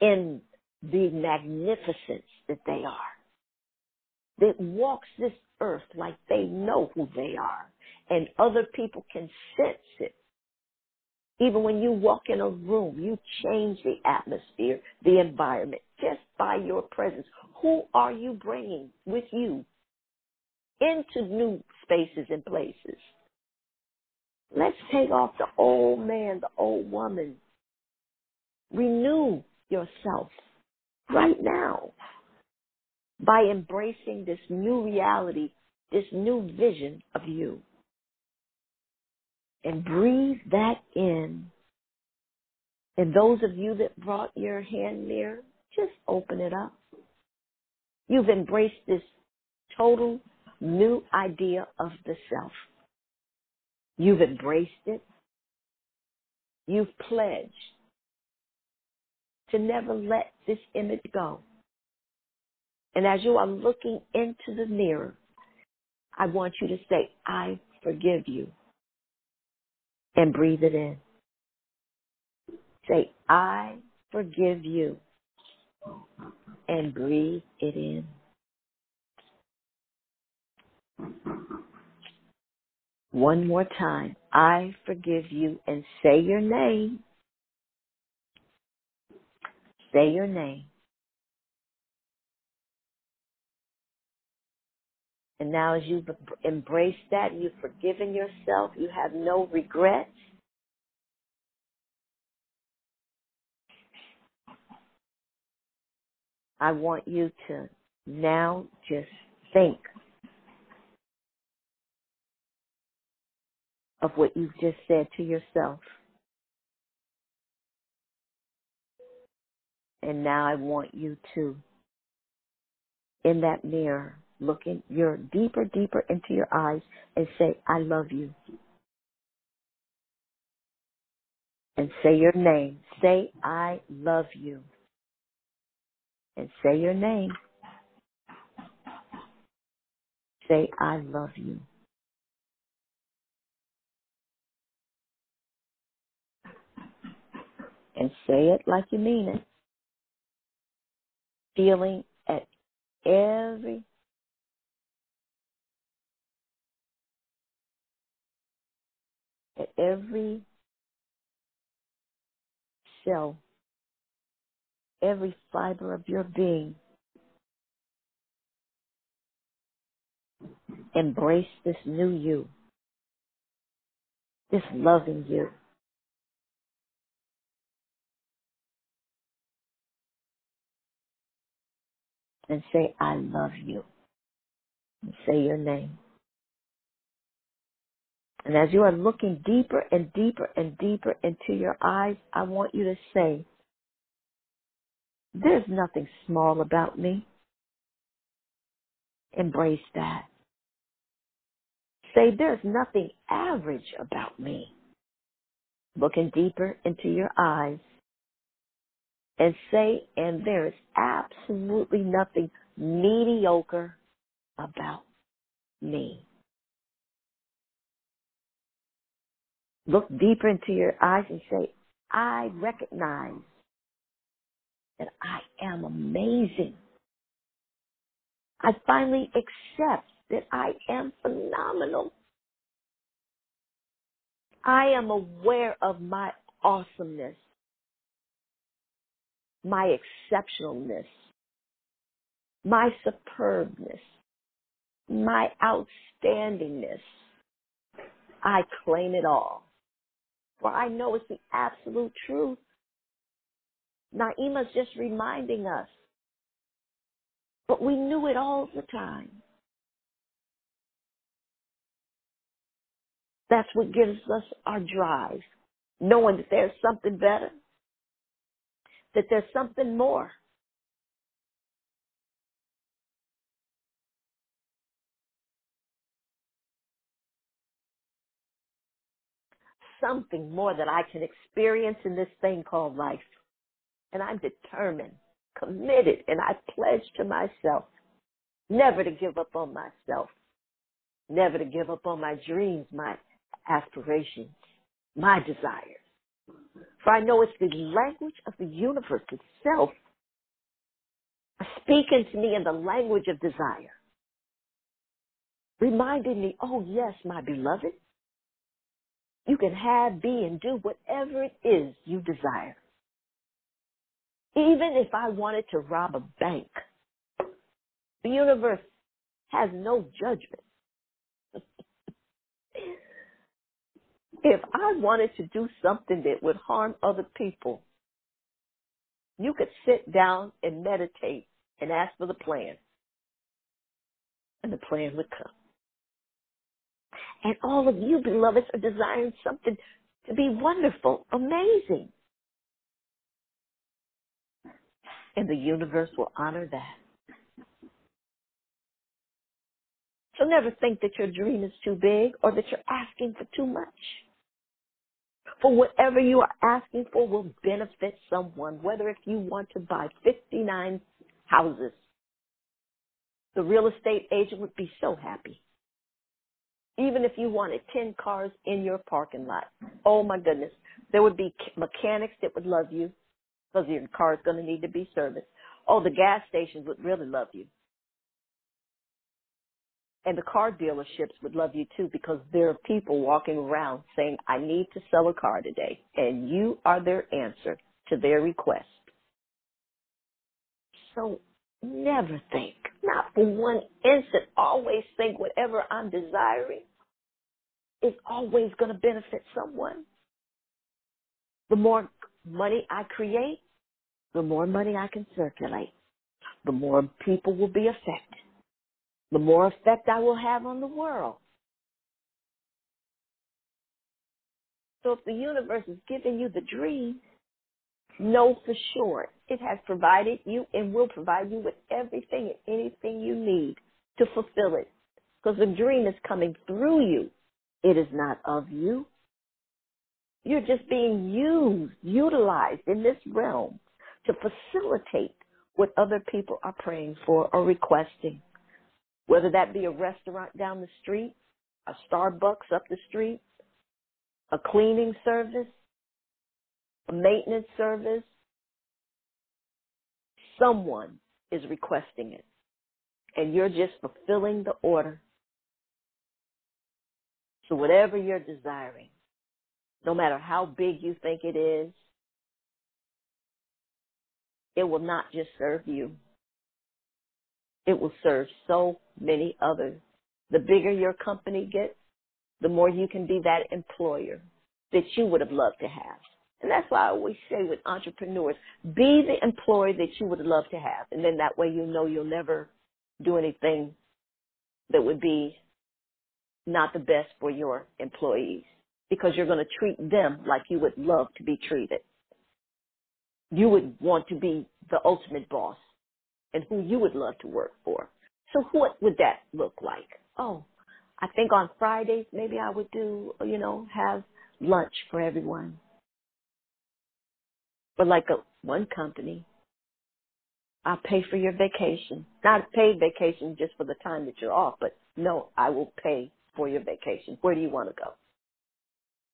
in the magnificence that they are, that walks this earth like they know who they are, and other people can sense it. Even when you walk in a room, you change the atmosphere, the environment, just by your presence. Who are you bringing with you into new spaces and places? Let's take off the old man, the old woman. Renew yourself right now by embracing this new reality, this new vision of you. And breathe that in And those of you that brought your hand mirror, just open it up. You've embraced this total new idea of the self. You've embraced it. You've pledged to never let this image go. And as you are looking into the mirror, I want you to say, I forgive you. And breathe it in. Say, I forgive you. And breathe it in. One more time. I forgive you and say your name. Say your name. And now, as you've embraced that, you've forgiven yourself, you have no regrets. I want you to now just think of what you've just said to yourself. And now I want you to, in that mirror, look in your deeper, deeper into your eyes and say, I love you. And say your name. Say, I love you. And say your name. Say, I love you. And say it like you mean it. Feeling at every at every cell, every fiber of your being. Embrace this new you, this loving you. And say, I love you. And say your name. And as you are looking deeper and deeper and deeper into your eyes, I want you to say, there's nothing small about me. Embrace that. Say, there's nothing average about me. Looking deeper into your eyes and say, and there is absolutely nothing mediocre about me. Look deeper into your eyes and say, I recognize that I am amazing. I finally accept that I am phenomenal. I am aware of my awesomeness, my exceptionalness, my superbness, my outstandingness. I claim it all for I know it's the absolute truth. Naimah's just reminding us. But we knew it all the time. That's what gives us our drive, knowing that there's something better, that there's something more. something more that I can experience in this thing called life. And I'm determined, committed, and I pledge to myself never to give up on myself, never to give up on my dreams, my aspirations, my desires. For I know it's the language of the universe itself speaking to me in the language of desire, reminding me, oh yes, my beloved, you can have, be, and do whatever it is you desire. Even if I wanted to rob a bank, the universe has no judgment. if I wanted to do something that would harm other people, you could sit down and meditate and ask for the plan. And the plan would come. And all of you, beloveds, are desiring something to be wonderful, amazing. And the universe will honor that. So never think that your dream is too big or that you're asking for too much. For whatever you are asking for will benefit someone, whether if you want to buy 59 houses. The real estate agent would be so happy. Even if you wanted 10 cars in your parking lot. Oh my goodness. There would be mechanics that would love you because your car is going to need to be serviced. Oh, the gas stations would really love you. And the car dealerships would love you too because there are people walking around saying, I need to sell a car today. And you are their answer to their request. So never think, not for one instant, always think whatever I'm desiring is always going to benefit someone. The more money I create, the more money I can circulate, the more people will be affected the more effect I will have on the world. So if the universe is giving you the dream, know for sure it has provided you and will provide you with everything and anything you need to fulfill it. Because the dream is coming through you. It is not of you. You're just being used, utilized in this realm to facilitate what other people are praying for or requesting whether that be a restaurant down the street, a Starbucks up the street, a cleaning service, a maintenance service. Someone is requesting it, and you're just fulfilling the order. So, whatever you're desiring, no matter how big you think it is, it will not just serve you it will serve so many others. The bigger your company gets, the more you can be that employer that you would have loved to have. And that's why I always say with entrepreneurs, be the employer that you would love to have. And then that way you know you'll never do anything that would be not the best for your employees because you're going to treat them like you would love to be treated. You would want to be the ultimate boss and who you would love to work for. So what would that look like? Oh, I think on Fridays maybe I would do, you know, have lunch for everyone. But like a one company, I'll pay for your vacation. Not a paid vacation just for the time that you're off, but no, I will pay for your vacation. Where do you want to go?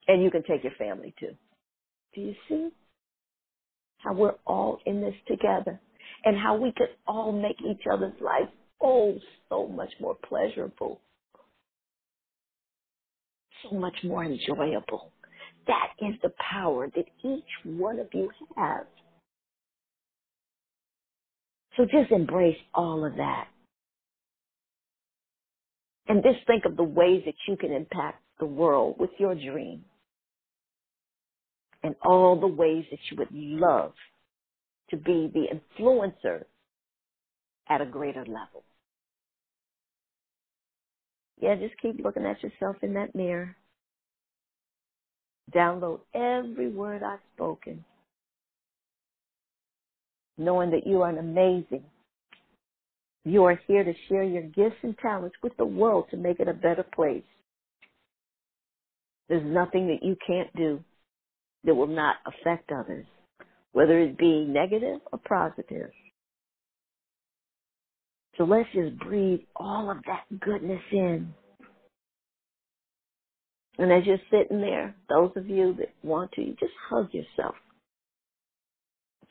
And you can take your family too. Do you see how we're all in this together? and how we could all make each other's life oh so much more pleasurable, so much more enjoyable. That is the power that each one of you has. So just embrace all of that. And just think of the ways that you can impact the world with your dream. And all the ways that you would love to be the influencer at a greater level. Yeah, just keep looking at yourself in that mirror. Download every word I've spoken, knowing that you are an amazing. You are here to share your gifts and talents with the world to make it a better place. There's nothing that you can't do that will not affect others whether it be negative or positive. So let's just breathe all of that goodness in. And as you're sitting there, those of you that want to, you just hug yourself.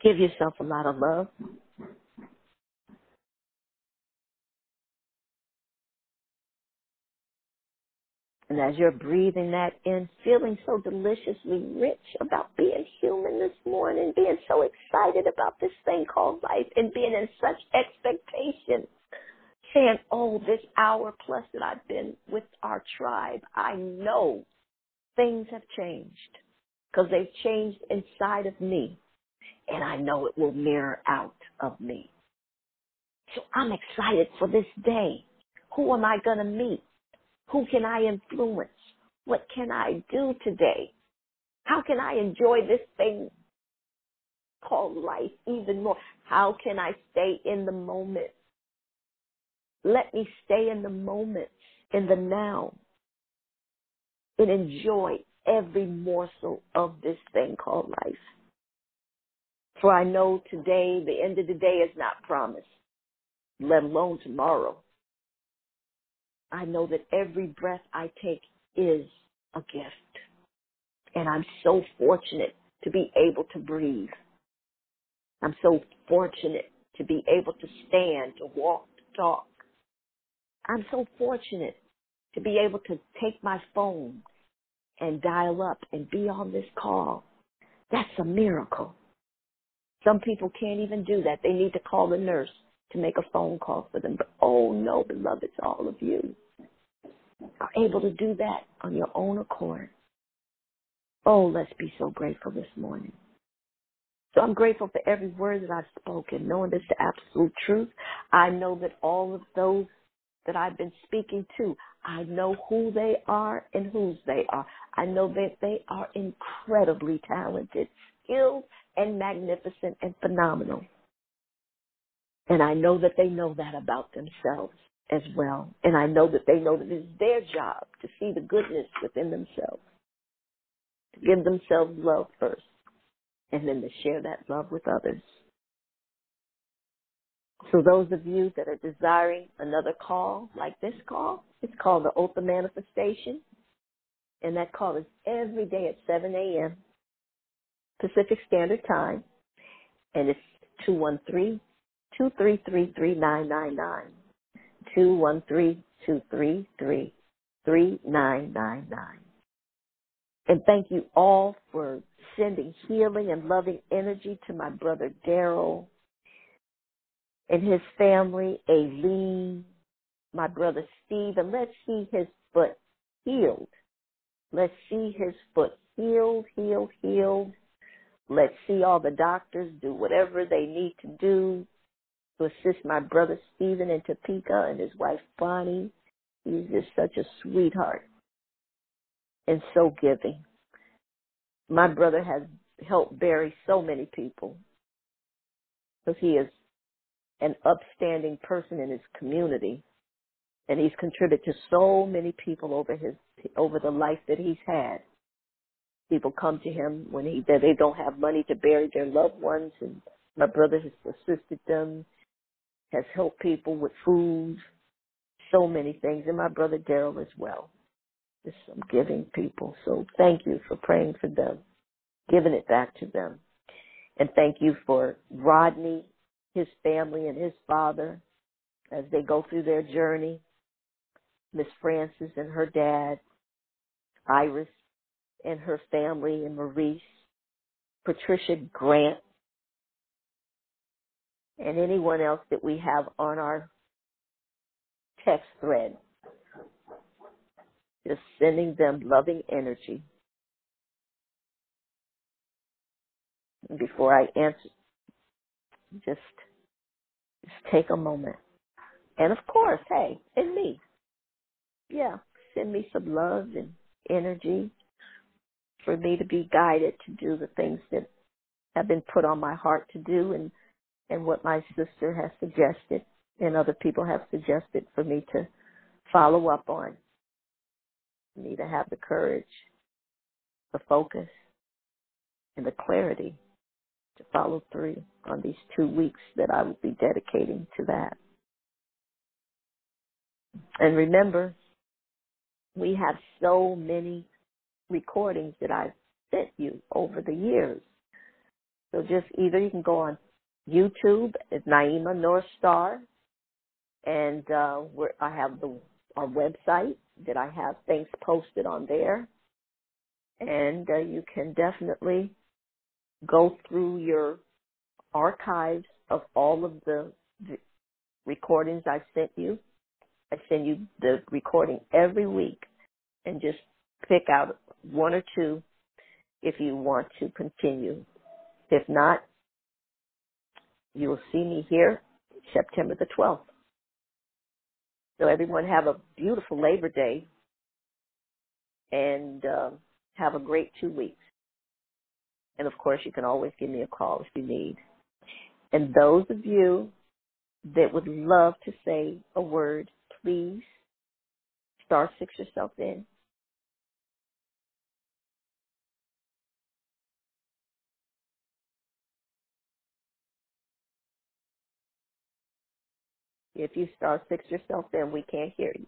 Give yourself a lot of love. And as you're breathing that in, feeling so deliciously rich about being human this morning, being so excited about this thing called life, and being in such expectation, saying, Oh, this hour plus that I've been with our tribe, I know things have changed because they've changed inside of me, and I know it will mirror out of me. So I'm excited for this day. Who am I going to meet? Who can I influence? What can I do today? How can I enjoy this thing called life even more. How can I stay in the moment? Let me stay in the moment, in the now, and enjoy every morsel of this thing called life. For I know today, the end of the day is not promised, let alone tomorrow. I know that every breath I take is a gift. And I'm so fortunate to be able to breathe. I'm so fortunate to be able to stand, to walk, to talk. I'm so fortunate to be able to take my phone and dial up and be on this call. That's a miracle. Some people can't even do that. They need to call the nurse to make a phone call for them. But oh no, beloveds, all of you are able to do that on your own accord. Oh, let's be so grateful this morning. So I'm grateful for every word that I've spoken, knowing this the absolute truth. I know that all of those that I've been speaking to, I know who they are and whose they are. I know that they are incredibly talented, skilled, and magnificent and phenomenal. And I know that they know that about themselves as well. And I know that they know that it's their job to see the goodness within themselves, to give themselves love first, and then to share that love with others. So those of you that are desiring another call like this call, it's called the Oath of Manifestation. And that call is every day at 7 a.m. Pacific Standard Time. And it's 213 233 3999. 213 233 3999. And thank you all for sending healing and loving energy to my brother Daryl and his family, Aileen, my brother Steve, and let's see his foot healed. Let's see his foot healed, healed, healed. Let's see all the doctors do whatever they need to do to assist my brother Stephen in Topeka and his wife Bonnie. He's just such a sweetheart and so giving. My brother has helped bury so many people because he is an upstanding person in his community and he's contributed to so many people over his over the life that he's had people come to him when he they don't have money to bury their loved ones and my brother has assisted them has helped people with food so many things and my brother daryl as well. Just some giving people. So thank you for praying for them giving it back to them. And thank you for rodney his family and his father as they go through their journey. Miss Frances and her dad, Iris and her family, and Maurice, Patricia Grant, and anyone else that we have on our text thread. Just sending them loving energy. Before I answer, just just take a moment. And of course, hey, and me. Yeah, send me some love and energy for me to be guided to do the things that have been put on my heart to do and and what my sister has suggested and other people have suggested for me to follow up on. I need to have the courage, the focus, and the clarity to follow through on these two weeks that I will be dedicating to that. And remember, we have so many recordings that I've sent you over the years. So just either you can go on YouTube is Naimah North Star, and uh, I have the our website that I have things posted on there, and uh, you can definitely go through your archives of all of the, the recordings I sent you. I send you the recording every week and just pick out one or two if you want to continue. If not, you will see me here September the 12th. So everyone have a beautiful Labor Day and uh, have a great two weeks. And of course, you can always give me a call if you need. And those of you that would love to say a word, please star six yourself in. If you star six yourself then we can't hear you.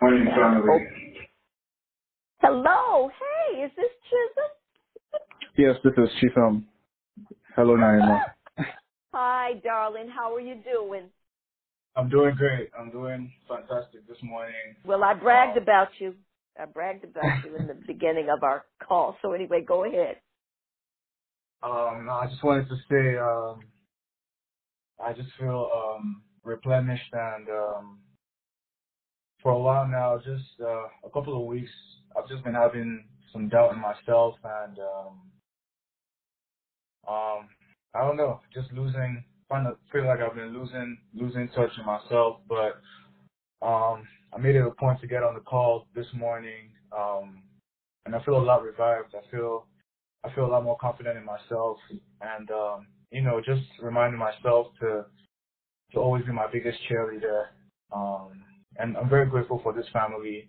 Morning, family. Oh. Hello. Hey, is this Chisholm? Yes, this is Chifam. Hello, Naimah. Hi, darling. How are you doing? I'm doing great. I'm doing fantastic this morning. Well, I bragged about you. I bragged about you in the beginning of our call. So anyway, go ahead. Um, I just wanted to say, um, I just feel um, replenished and um, for a while now, just uh, a couple of weeks, I've just been having some doubt in myself and um, um, I don't know, just losing, kind of feel like I've been losing losing touch with myself. But um, I made it a point to get on the call this morning, um, and I feel a lot revived. I feel I feel a lot more confident in myself, and um, you know, just reminding myself to to always be my biggest cheerleader. Um, and I'm very grateful for this family.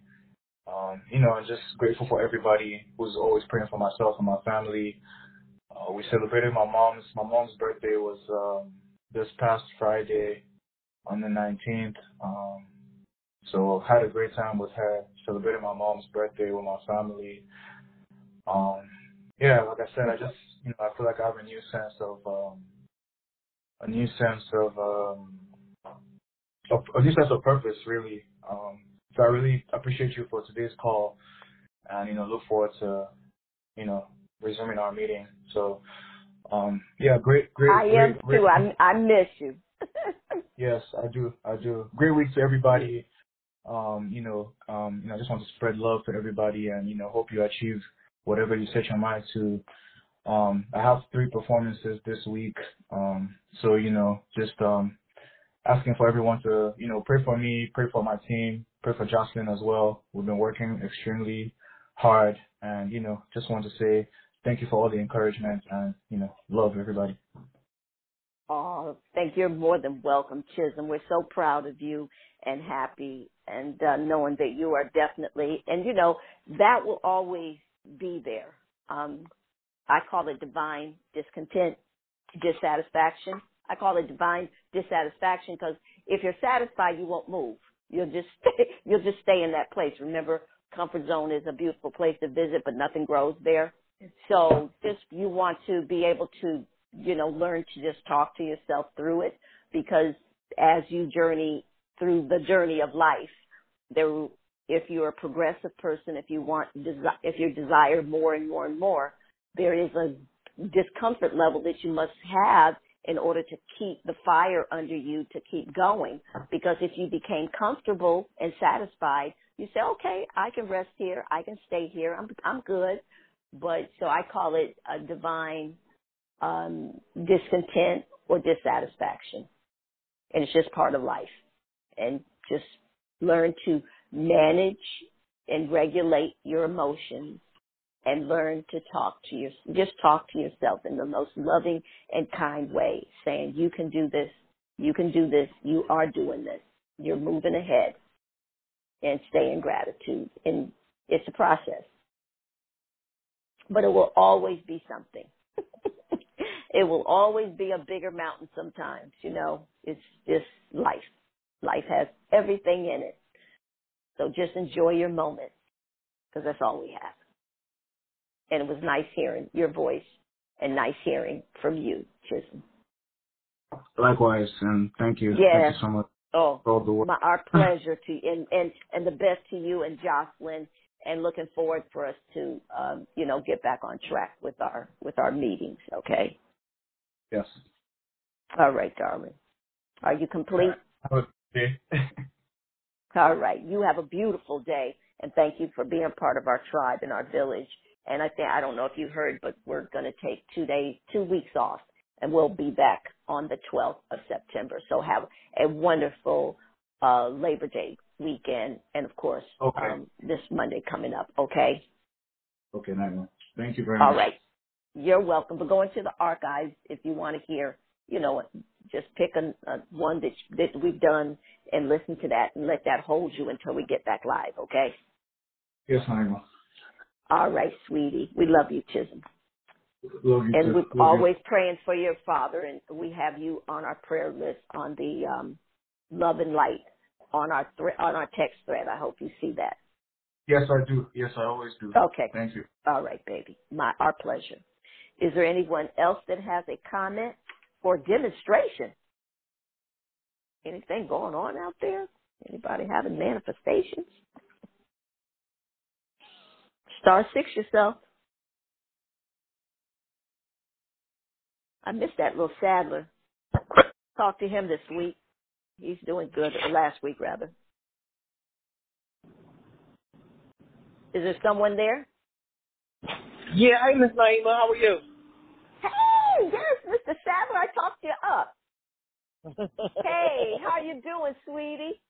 Um, you know, and just grateful for everybody who's always praying for myself and my family. Uh, we celebrated my mom's my mom's birthday was um, this past Friday on the 19th. Um, so had a great time with her. Celebrated my mom's birthday with my family. Um, yeah, like I said, I just you know I feel like I have a new sense of um, a new sense of um, of a new sense of purpose, really. Um, so I really appreciate you for today's call, and you know look forward to you know resuming our meeting. So um, yeah, great, great. I great, am great, too. I I miss you. yes, I do, I do. Great week to everybody. Um, you know, um, you know, I just want to spread love to everybody, and you know, hope you achieve whatever you set your mind to. Um, I have three performances this week, um, so you know, just um, asking for everyone to, you know, pray for me, pray for my team, pray for Jocelyn as well. We've been working extremely hard and, you know, just want to say thank you for all the encouragement and, you know, love everybody. Oh, thank you. You're more than welcome, Chisholm. We're so proud of you and happy and uh, knowing that you are definitely, and you know, that will always be there. Um, I call it divine discontent, dissatisfaction. I call it divine dissatisfaction because if you're satisfied, you won't move. You'll just stay, you'll just stay in that place. Remember, comfort zone is a beautiful place to visit, but nothing grows there. So just you want to be able to, you know, learn to just talk to yourself through it because as you journey through the journey of life, there, if you're a progressive person, if you want, if you desire more and more and more, there is a discomfort level that you must have in order to keep the fire under you to keep going. Because if you became comfortable and satisfied, you say, okay, I can rest here. I can stay here. I'm, I'm good. But so I call it a divine, um, discontent or dissatisfaction. And it's just part of life. And just learn to manage and regulate your emotions and learn to talk to your just talk to yourself in the most loving and kind way saying you can do this. You can do this. You are doing this. You're moving ahead. And stay in gratitude. And it's a process. But it will always be something it will always be a bigger mountain sometimes you know it's just life life has everything in it so just enjoy your moment because that's all we have and it was nice hearing your voice and nice hearing from you, Chisholm. Likewise, and thank you. Yeah. Thank you so much. Oh, for all the work. my, our pleasure to and and and the best to you and Jocelyn, and looking forward for us to um, you know get back on track with our with our meetings. Okay. Yes. All right, darling. Are you complete? Okay. All right. You have a beautiful day, and thank you for being part of our tribe and our village. And I think I don't know if you heard, but we're going to take two days, two weeks off, and we'll be back on the 12th of September. So have a wonderful uh, Labor Day weekend, and of course, Okay. um, this Monday coming up. Okay. Okay. Thank you very All much. right. You're welcome. But go into the archives if you want to hear, you know, just pick a, a one that that we've done and listen to that and let that hold you until we get back live. Okay. Yes, Naimah. All right, sweetie. We love you, Chisholm. Love you and we're Love you. always praying for your father, and we have you on our prayer list on the um, love and light on our thre- on our text thread. I hope you see that. Yes, I do. Yes, I always do. Okay. Thank you. All right, baby. My our pleasure. Is there anyone else that has a comment or demonstration? Anything going on out there? Anybody having manifestations? Star six yourself. I missed that little Sadler. Talked to him this week. He's doing good, or last week rather. Is there someone there? Yeah, hey Miss Naimah, how are you? Hey, yes, Mr. Sadler, I talked you up. Hey, how you doing, sweetie?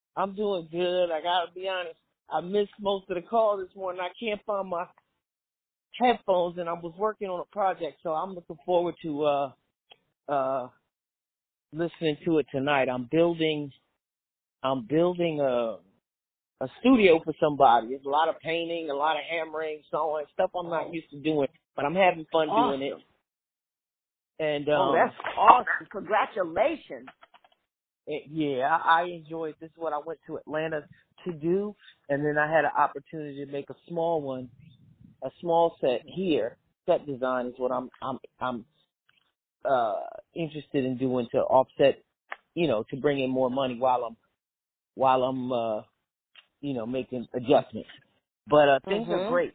I'm doing good. I gotta be honest. I missed most of the call this morning. I can't find my headphones and I was working on a project, so I'm looking forward to uh uh listening to it tonight. I'm building I'm building a a studio for somebody. There's a lot of painting, a lot of hammering, sewing, stuff I'm not used to doing, but I'm having fun doing it. And um oh, that's awesome. Congratulations. it- yeah, I, I enjoyed this. Is what I went to Atlanta to do, and then I had an opportunity to make a small one, a small set here. Set design is what I'm I'm I'm uh interested in doing to offset, you know, to bring in more money while I'm while I'm uh you know making adjustments. But uh things are Mhm. great.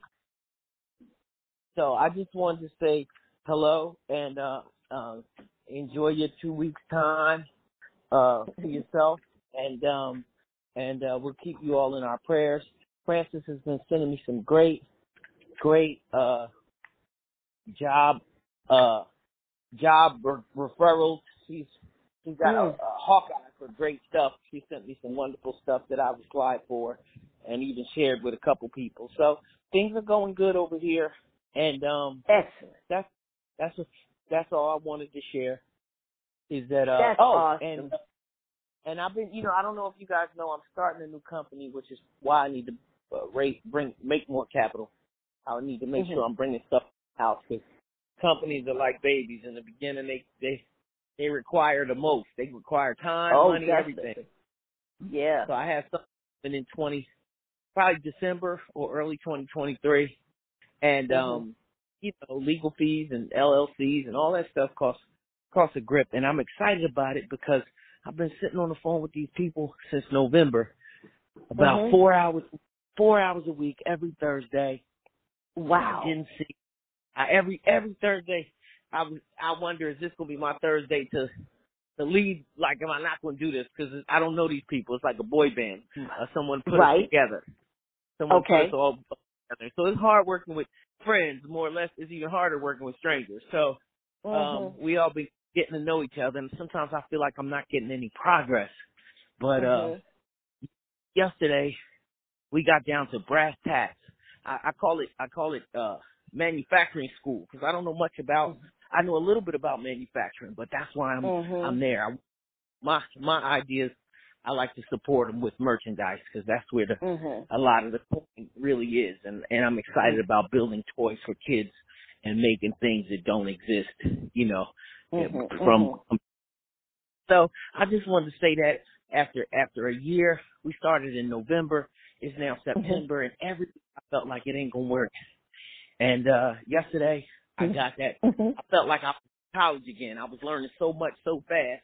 So I just wanted to say hello and uh uh enjoy your two weeks time uh to yourself and um and uh we'll keep you all in our prayers. Frances has been sending me some great great uh job uh job re- referrals. She's she's got a, Mm. a Hawkeye for great stuff. She sent me some wonderful stuff that I've applied for and even shared with a couple people. So things are going good over here and um Excellent. that's that's what, that's all I wanted to share is that uh That's oh awesome. and and I've been you know I don't know if you guys know I'm starting a new company which is why I need to uh, rate bring make more capital. I need to make Mhm. sure I'm bringing stuff out because companies are like babies in the beginning they they they require the most they require time Oh, money definitely. everything Yeah. so I have something in 20, probably December or early 2023. And, Mhm. um, you know, legal fees and LLCs and all that stuff costs, costs a grip. And I'm excited about it because I've been sitting on the phone with these people since November, about Mhm. four hours, four hours a week every Thursday. Wow. I didn't see, I, every, every Thursday, I I wonder, is this going to be my Thursday to, to lead, like, am I not going to do this? Because I don't know these people. It's like a boy band. Uh, someone put Right. us together. Someone Okay. put us all together. So it's hard working with friends, more or less. It's even harder working with strangers. So um, Mhm. we all be getting to know each other, and sometimes I feel like I'm not getting any progress. But uh, Mhm. yesterday we got down to brass tacks. I, I call it I call it uh manufacturing school because I don't know much about. I know a little bit about manufacturing, but that's why I'm Mhm. I'm there. I, my my ideas, I like to support them with merchandise because that's where the Mhm. a lot of the point really is, and and I'm excited about building toys for kids and making things that don't exist. You know, Mhm. from Mhm. so I just wanted to say that after after a year, we started in November. It's now September, and every I felt like it ain't gonna work. And uh yesterday, I got that. I felt like I was in college again. I was learning so much so fast.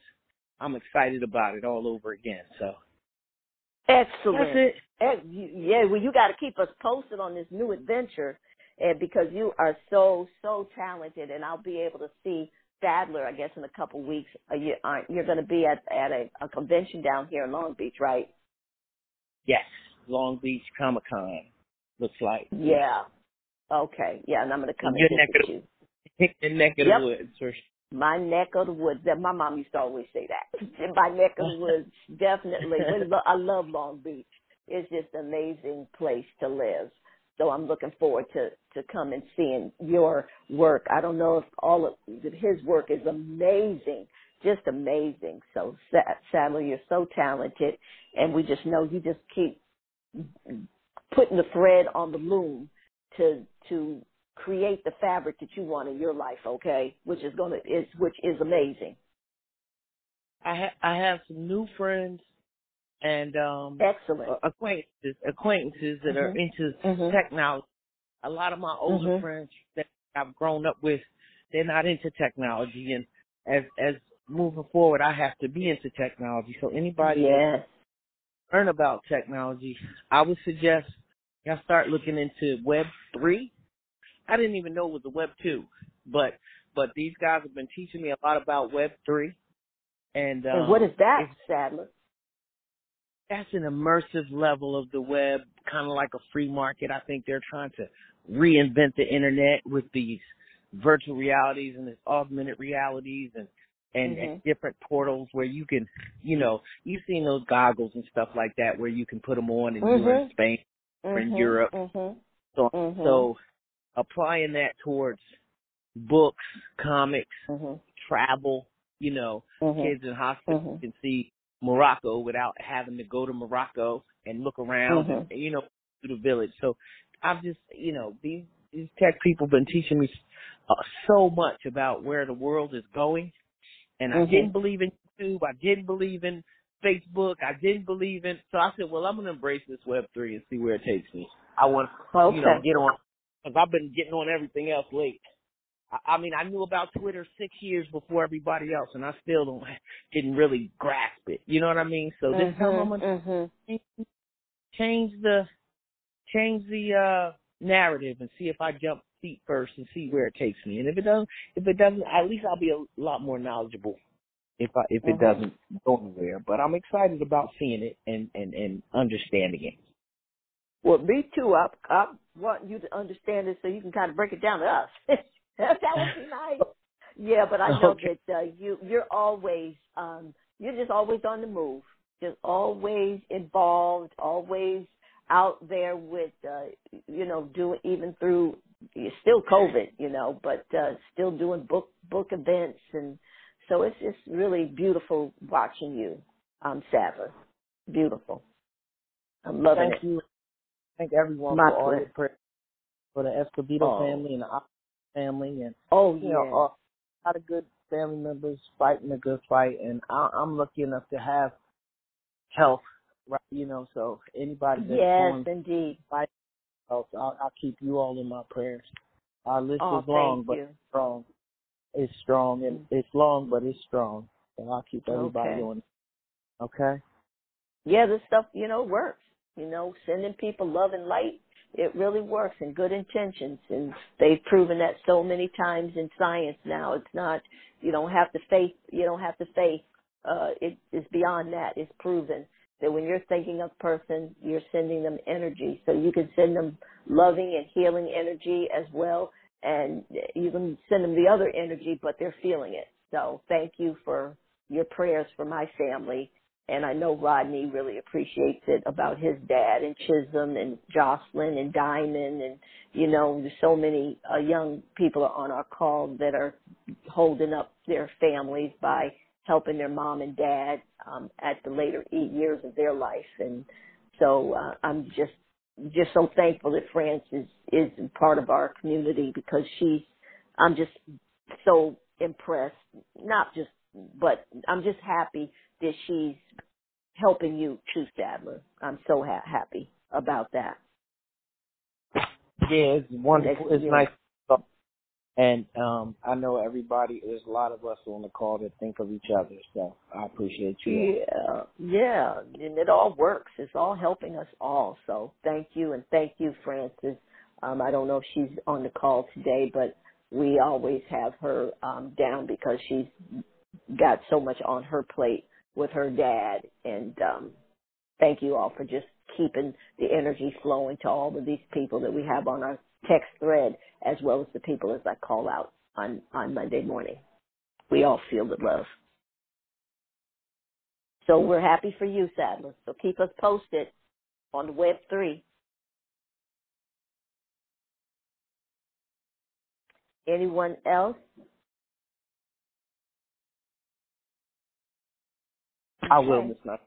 I'm excited about it all over again. So Excellent. That's it. Yeah, well, you got to keep us posted on this new adventure, and because you are so so talented, and I'll be able to see Sadler, I guess, in a couple weeks. Uh, you, uh, you're going to be at at a, a convention down here in Long Beach, right? yes, Long Beach Comic Con looks like. Yeah. Okay. Yeah, and I'm going to come your and neck visit of you. the, in neck of Yep. the woods. For, my neck of the woods. That my mom used to always say that. My neck of the woods, definitely. I love Long Beach. It's just an amazing place to live. So I'm looking forward to to come and seeing your work. I don't know if all of his work is amazing, just amazing. So Sadler, you're so talented, and we just know you just keep putting the thread on the loom to to create the fabric that you want in your life. Okay, which is gonna is which is amazing. I ha- I have some new friends and um excellent acquaintances acquaintances that mm-hmm. are into mm-hmm. technology. A lot of my older mm-hmm. friends that I've grown up with, they're not into technology, and as as moving forward, I have to be into technology. So anybody yes. learn about technology, I would suggest y'all start looking into Web three. I didn't even know it was a Web two, but but these guys have been teaching me a lot about Web three. And, um, and what is that, Sadler? that's an immersive level of the web, kind of like a free market. I think they're trying to reinvent the internet with these virtual realities and these augmented realities and and, mm-hmm. and different portals where you can, you know, you've seen those goggles and stuff like that where you can put them on and mm-hmm. you're in Spain or in mm-hmm. Europe. Mm-hmm. So Mm-hmm. so applying that towards books, comics, Mm-hmm. travel, you know, Mhm. kids in hospitals can see Morocco without having to go to Morocco and look around and you know through the village. So I've just you know these these tech people been teaching me uh, so much about where the world is going, and I didn't believe in YouTube. I didn't believe in Facebook. I didn't believe in. So I said, well, I'm gonna embrace this Web three and see where it takes me. I want to Okay. you know get on because I've been getting on everything else late. I I mean, I knew about Twitter six years before everybody else, and I still don't didn't really grasp it. You know what I mean? So this Mhm, time I'm gonna mhm. change the change the uh narrative and see if I jump feet first and see where it takes me. And if it doesn't, if it doesn't, at least I'll be a lot more knowledgeable if I if it Mhm. doesn't go anywhere. But I'm excited about seeing it and and and understanding it. Well, me too. I I want you to understand it so you can kind of break it down to us. that would be nice. Yeah, but I know Okay. that uh, you you're always um you're just always on the move, just always involved, always out there with uh you know doing even through still COVID, you know, but uh still doing book book events and so it's just really beautiful watching you, um. Beautiful. I'm loving Thank it. you. Thank everyone My for all your prayers for the Escobedo Oh. family and the family and Oh you yeah. know, a lot of good family members fighting a good fight, and I, I'm lucky enough to have health, right? You know, so anybody that's yes, indeed. fight health, I'll, I'll keep you all in my prayers. Our list Oh, is long, thank but you. strong. It's strong, and it's long, but it's strong. And I'll keep everybody Okay. on. Okay. Yeah, this stuff, you know, works. You know, sending people love and light, it really works and good intentions. And they've proven that so many times in science now. It's not, you don't have to faith, you don't have to faith. Uh, it is beyond that. It's proven that when you're thinking of a person, you're sending them energy. So you can send them loving and healing energy as well. And you can send them the other energy, but they're feeling it. So thank you for your prayers for my family and I know Rodney really appreciates it about his dad and Chisholm and Jocelyn and Diamond and you know there's so many uh, young people are on our call that are holding up their families by helping their mom and dad um, at the later eight years of their life and so uh, I'm just just so thankful that Frances is is part of our community because she's I'm just so impressed not just but I'm just happy that she's helping you too, Sadler. I'm so ha- happy about that. Yeah, it's wonderful. It's nice. And um I know everybody. There's a lot of us on the call that think of each other. So I appreciate you. Yeah, yeah, and it all works. It's all helping us all. So thank you, and thank you, Frances. Um, I don't know if she's on the call today, but we always have her um, down because she's got so much on her plate with her dad. And um, thank you all for just keeping the energy flowing to all of these people that we have on our text thread, as well as the people as I call out on on Monday morning. we all feel the love. So we're happy for you, Sadler. So keep us posted on the Web 3. Anyone else? I will, Miss Knight.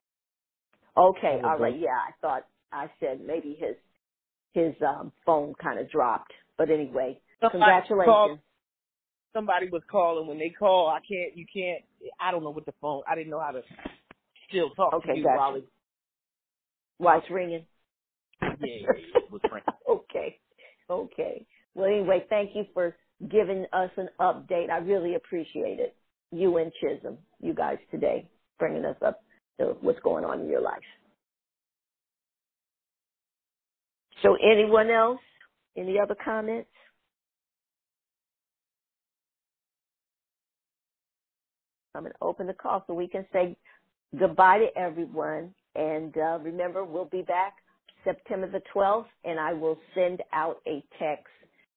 Okay, all right. Yeah, I thought I said maybe his his um phone kind of dropped. But anyway, Somebody congratulations. called- somebody was calling. When they call, I can't. You can't. I don't know what the phone. I didn't know how to still talk Okay, to you gotcha. while it. Why it's ringing? Yeah, yeah, yeah, it was ringing. okay. Okay. Well, anyway, thank you for giving us an update. I really appreciate it. You and Chisholm, you guys today, bringing us up to what's going on in your life. So, anyone else? Any other comments? I'm going to open the call so we can say goodbye to everyone. And uh, remember, we'll be back September the 12th, and I will send out a text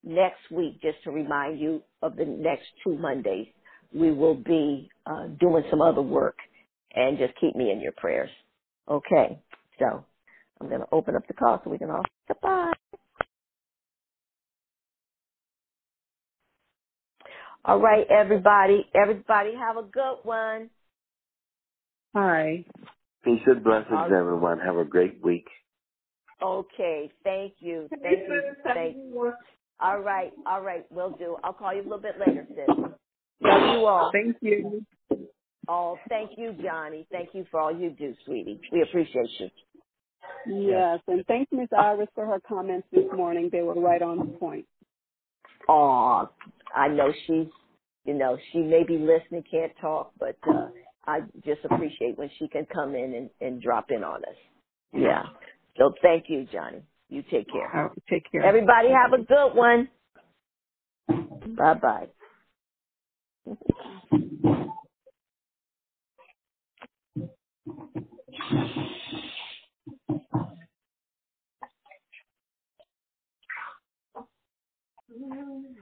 next week just to remind you of the next two Mondays. We will be uh, doing some other work, and just keep me in your prayers. Okay, so I'm going to open up the call so we can all say goodbye. All right, everybody. Everybody have a good one. Hi. Peace and blessings, All right. everyone. Have a great week. Okay, thank you. Thank you. Thank you. All right, all right, We'll do. I'll call you a little bit later, sis. Love you all. Thank you. Oh, thank you, Johnny. Thank you for all you do, sweetie. We appreciate you. Yes, and thanks, Miss Iris, for her comments this morning. They were right on point. Aw, I know she's, you know, she may be listening, can't talk, but uh, I just appreciate when she can come in and, and drop in on us. Yeah. So thank you, Johnny. You take care. Uh, take care. Everybody have a good one. Bye bye. Amen.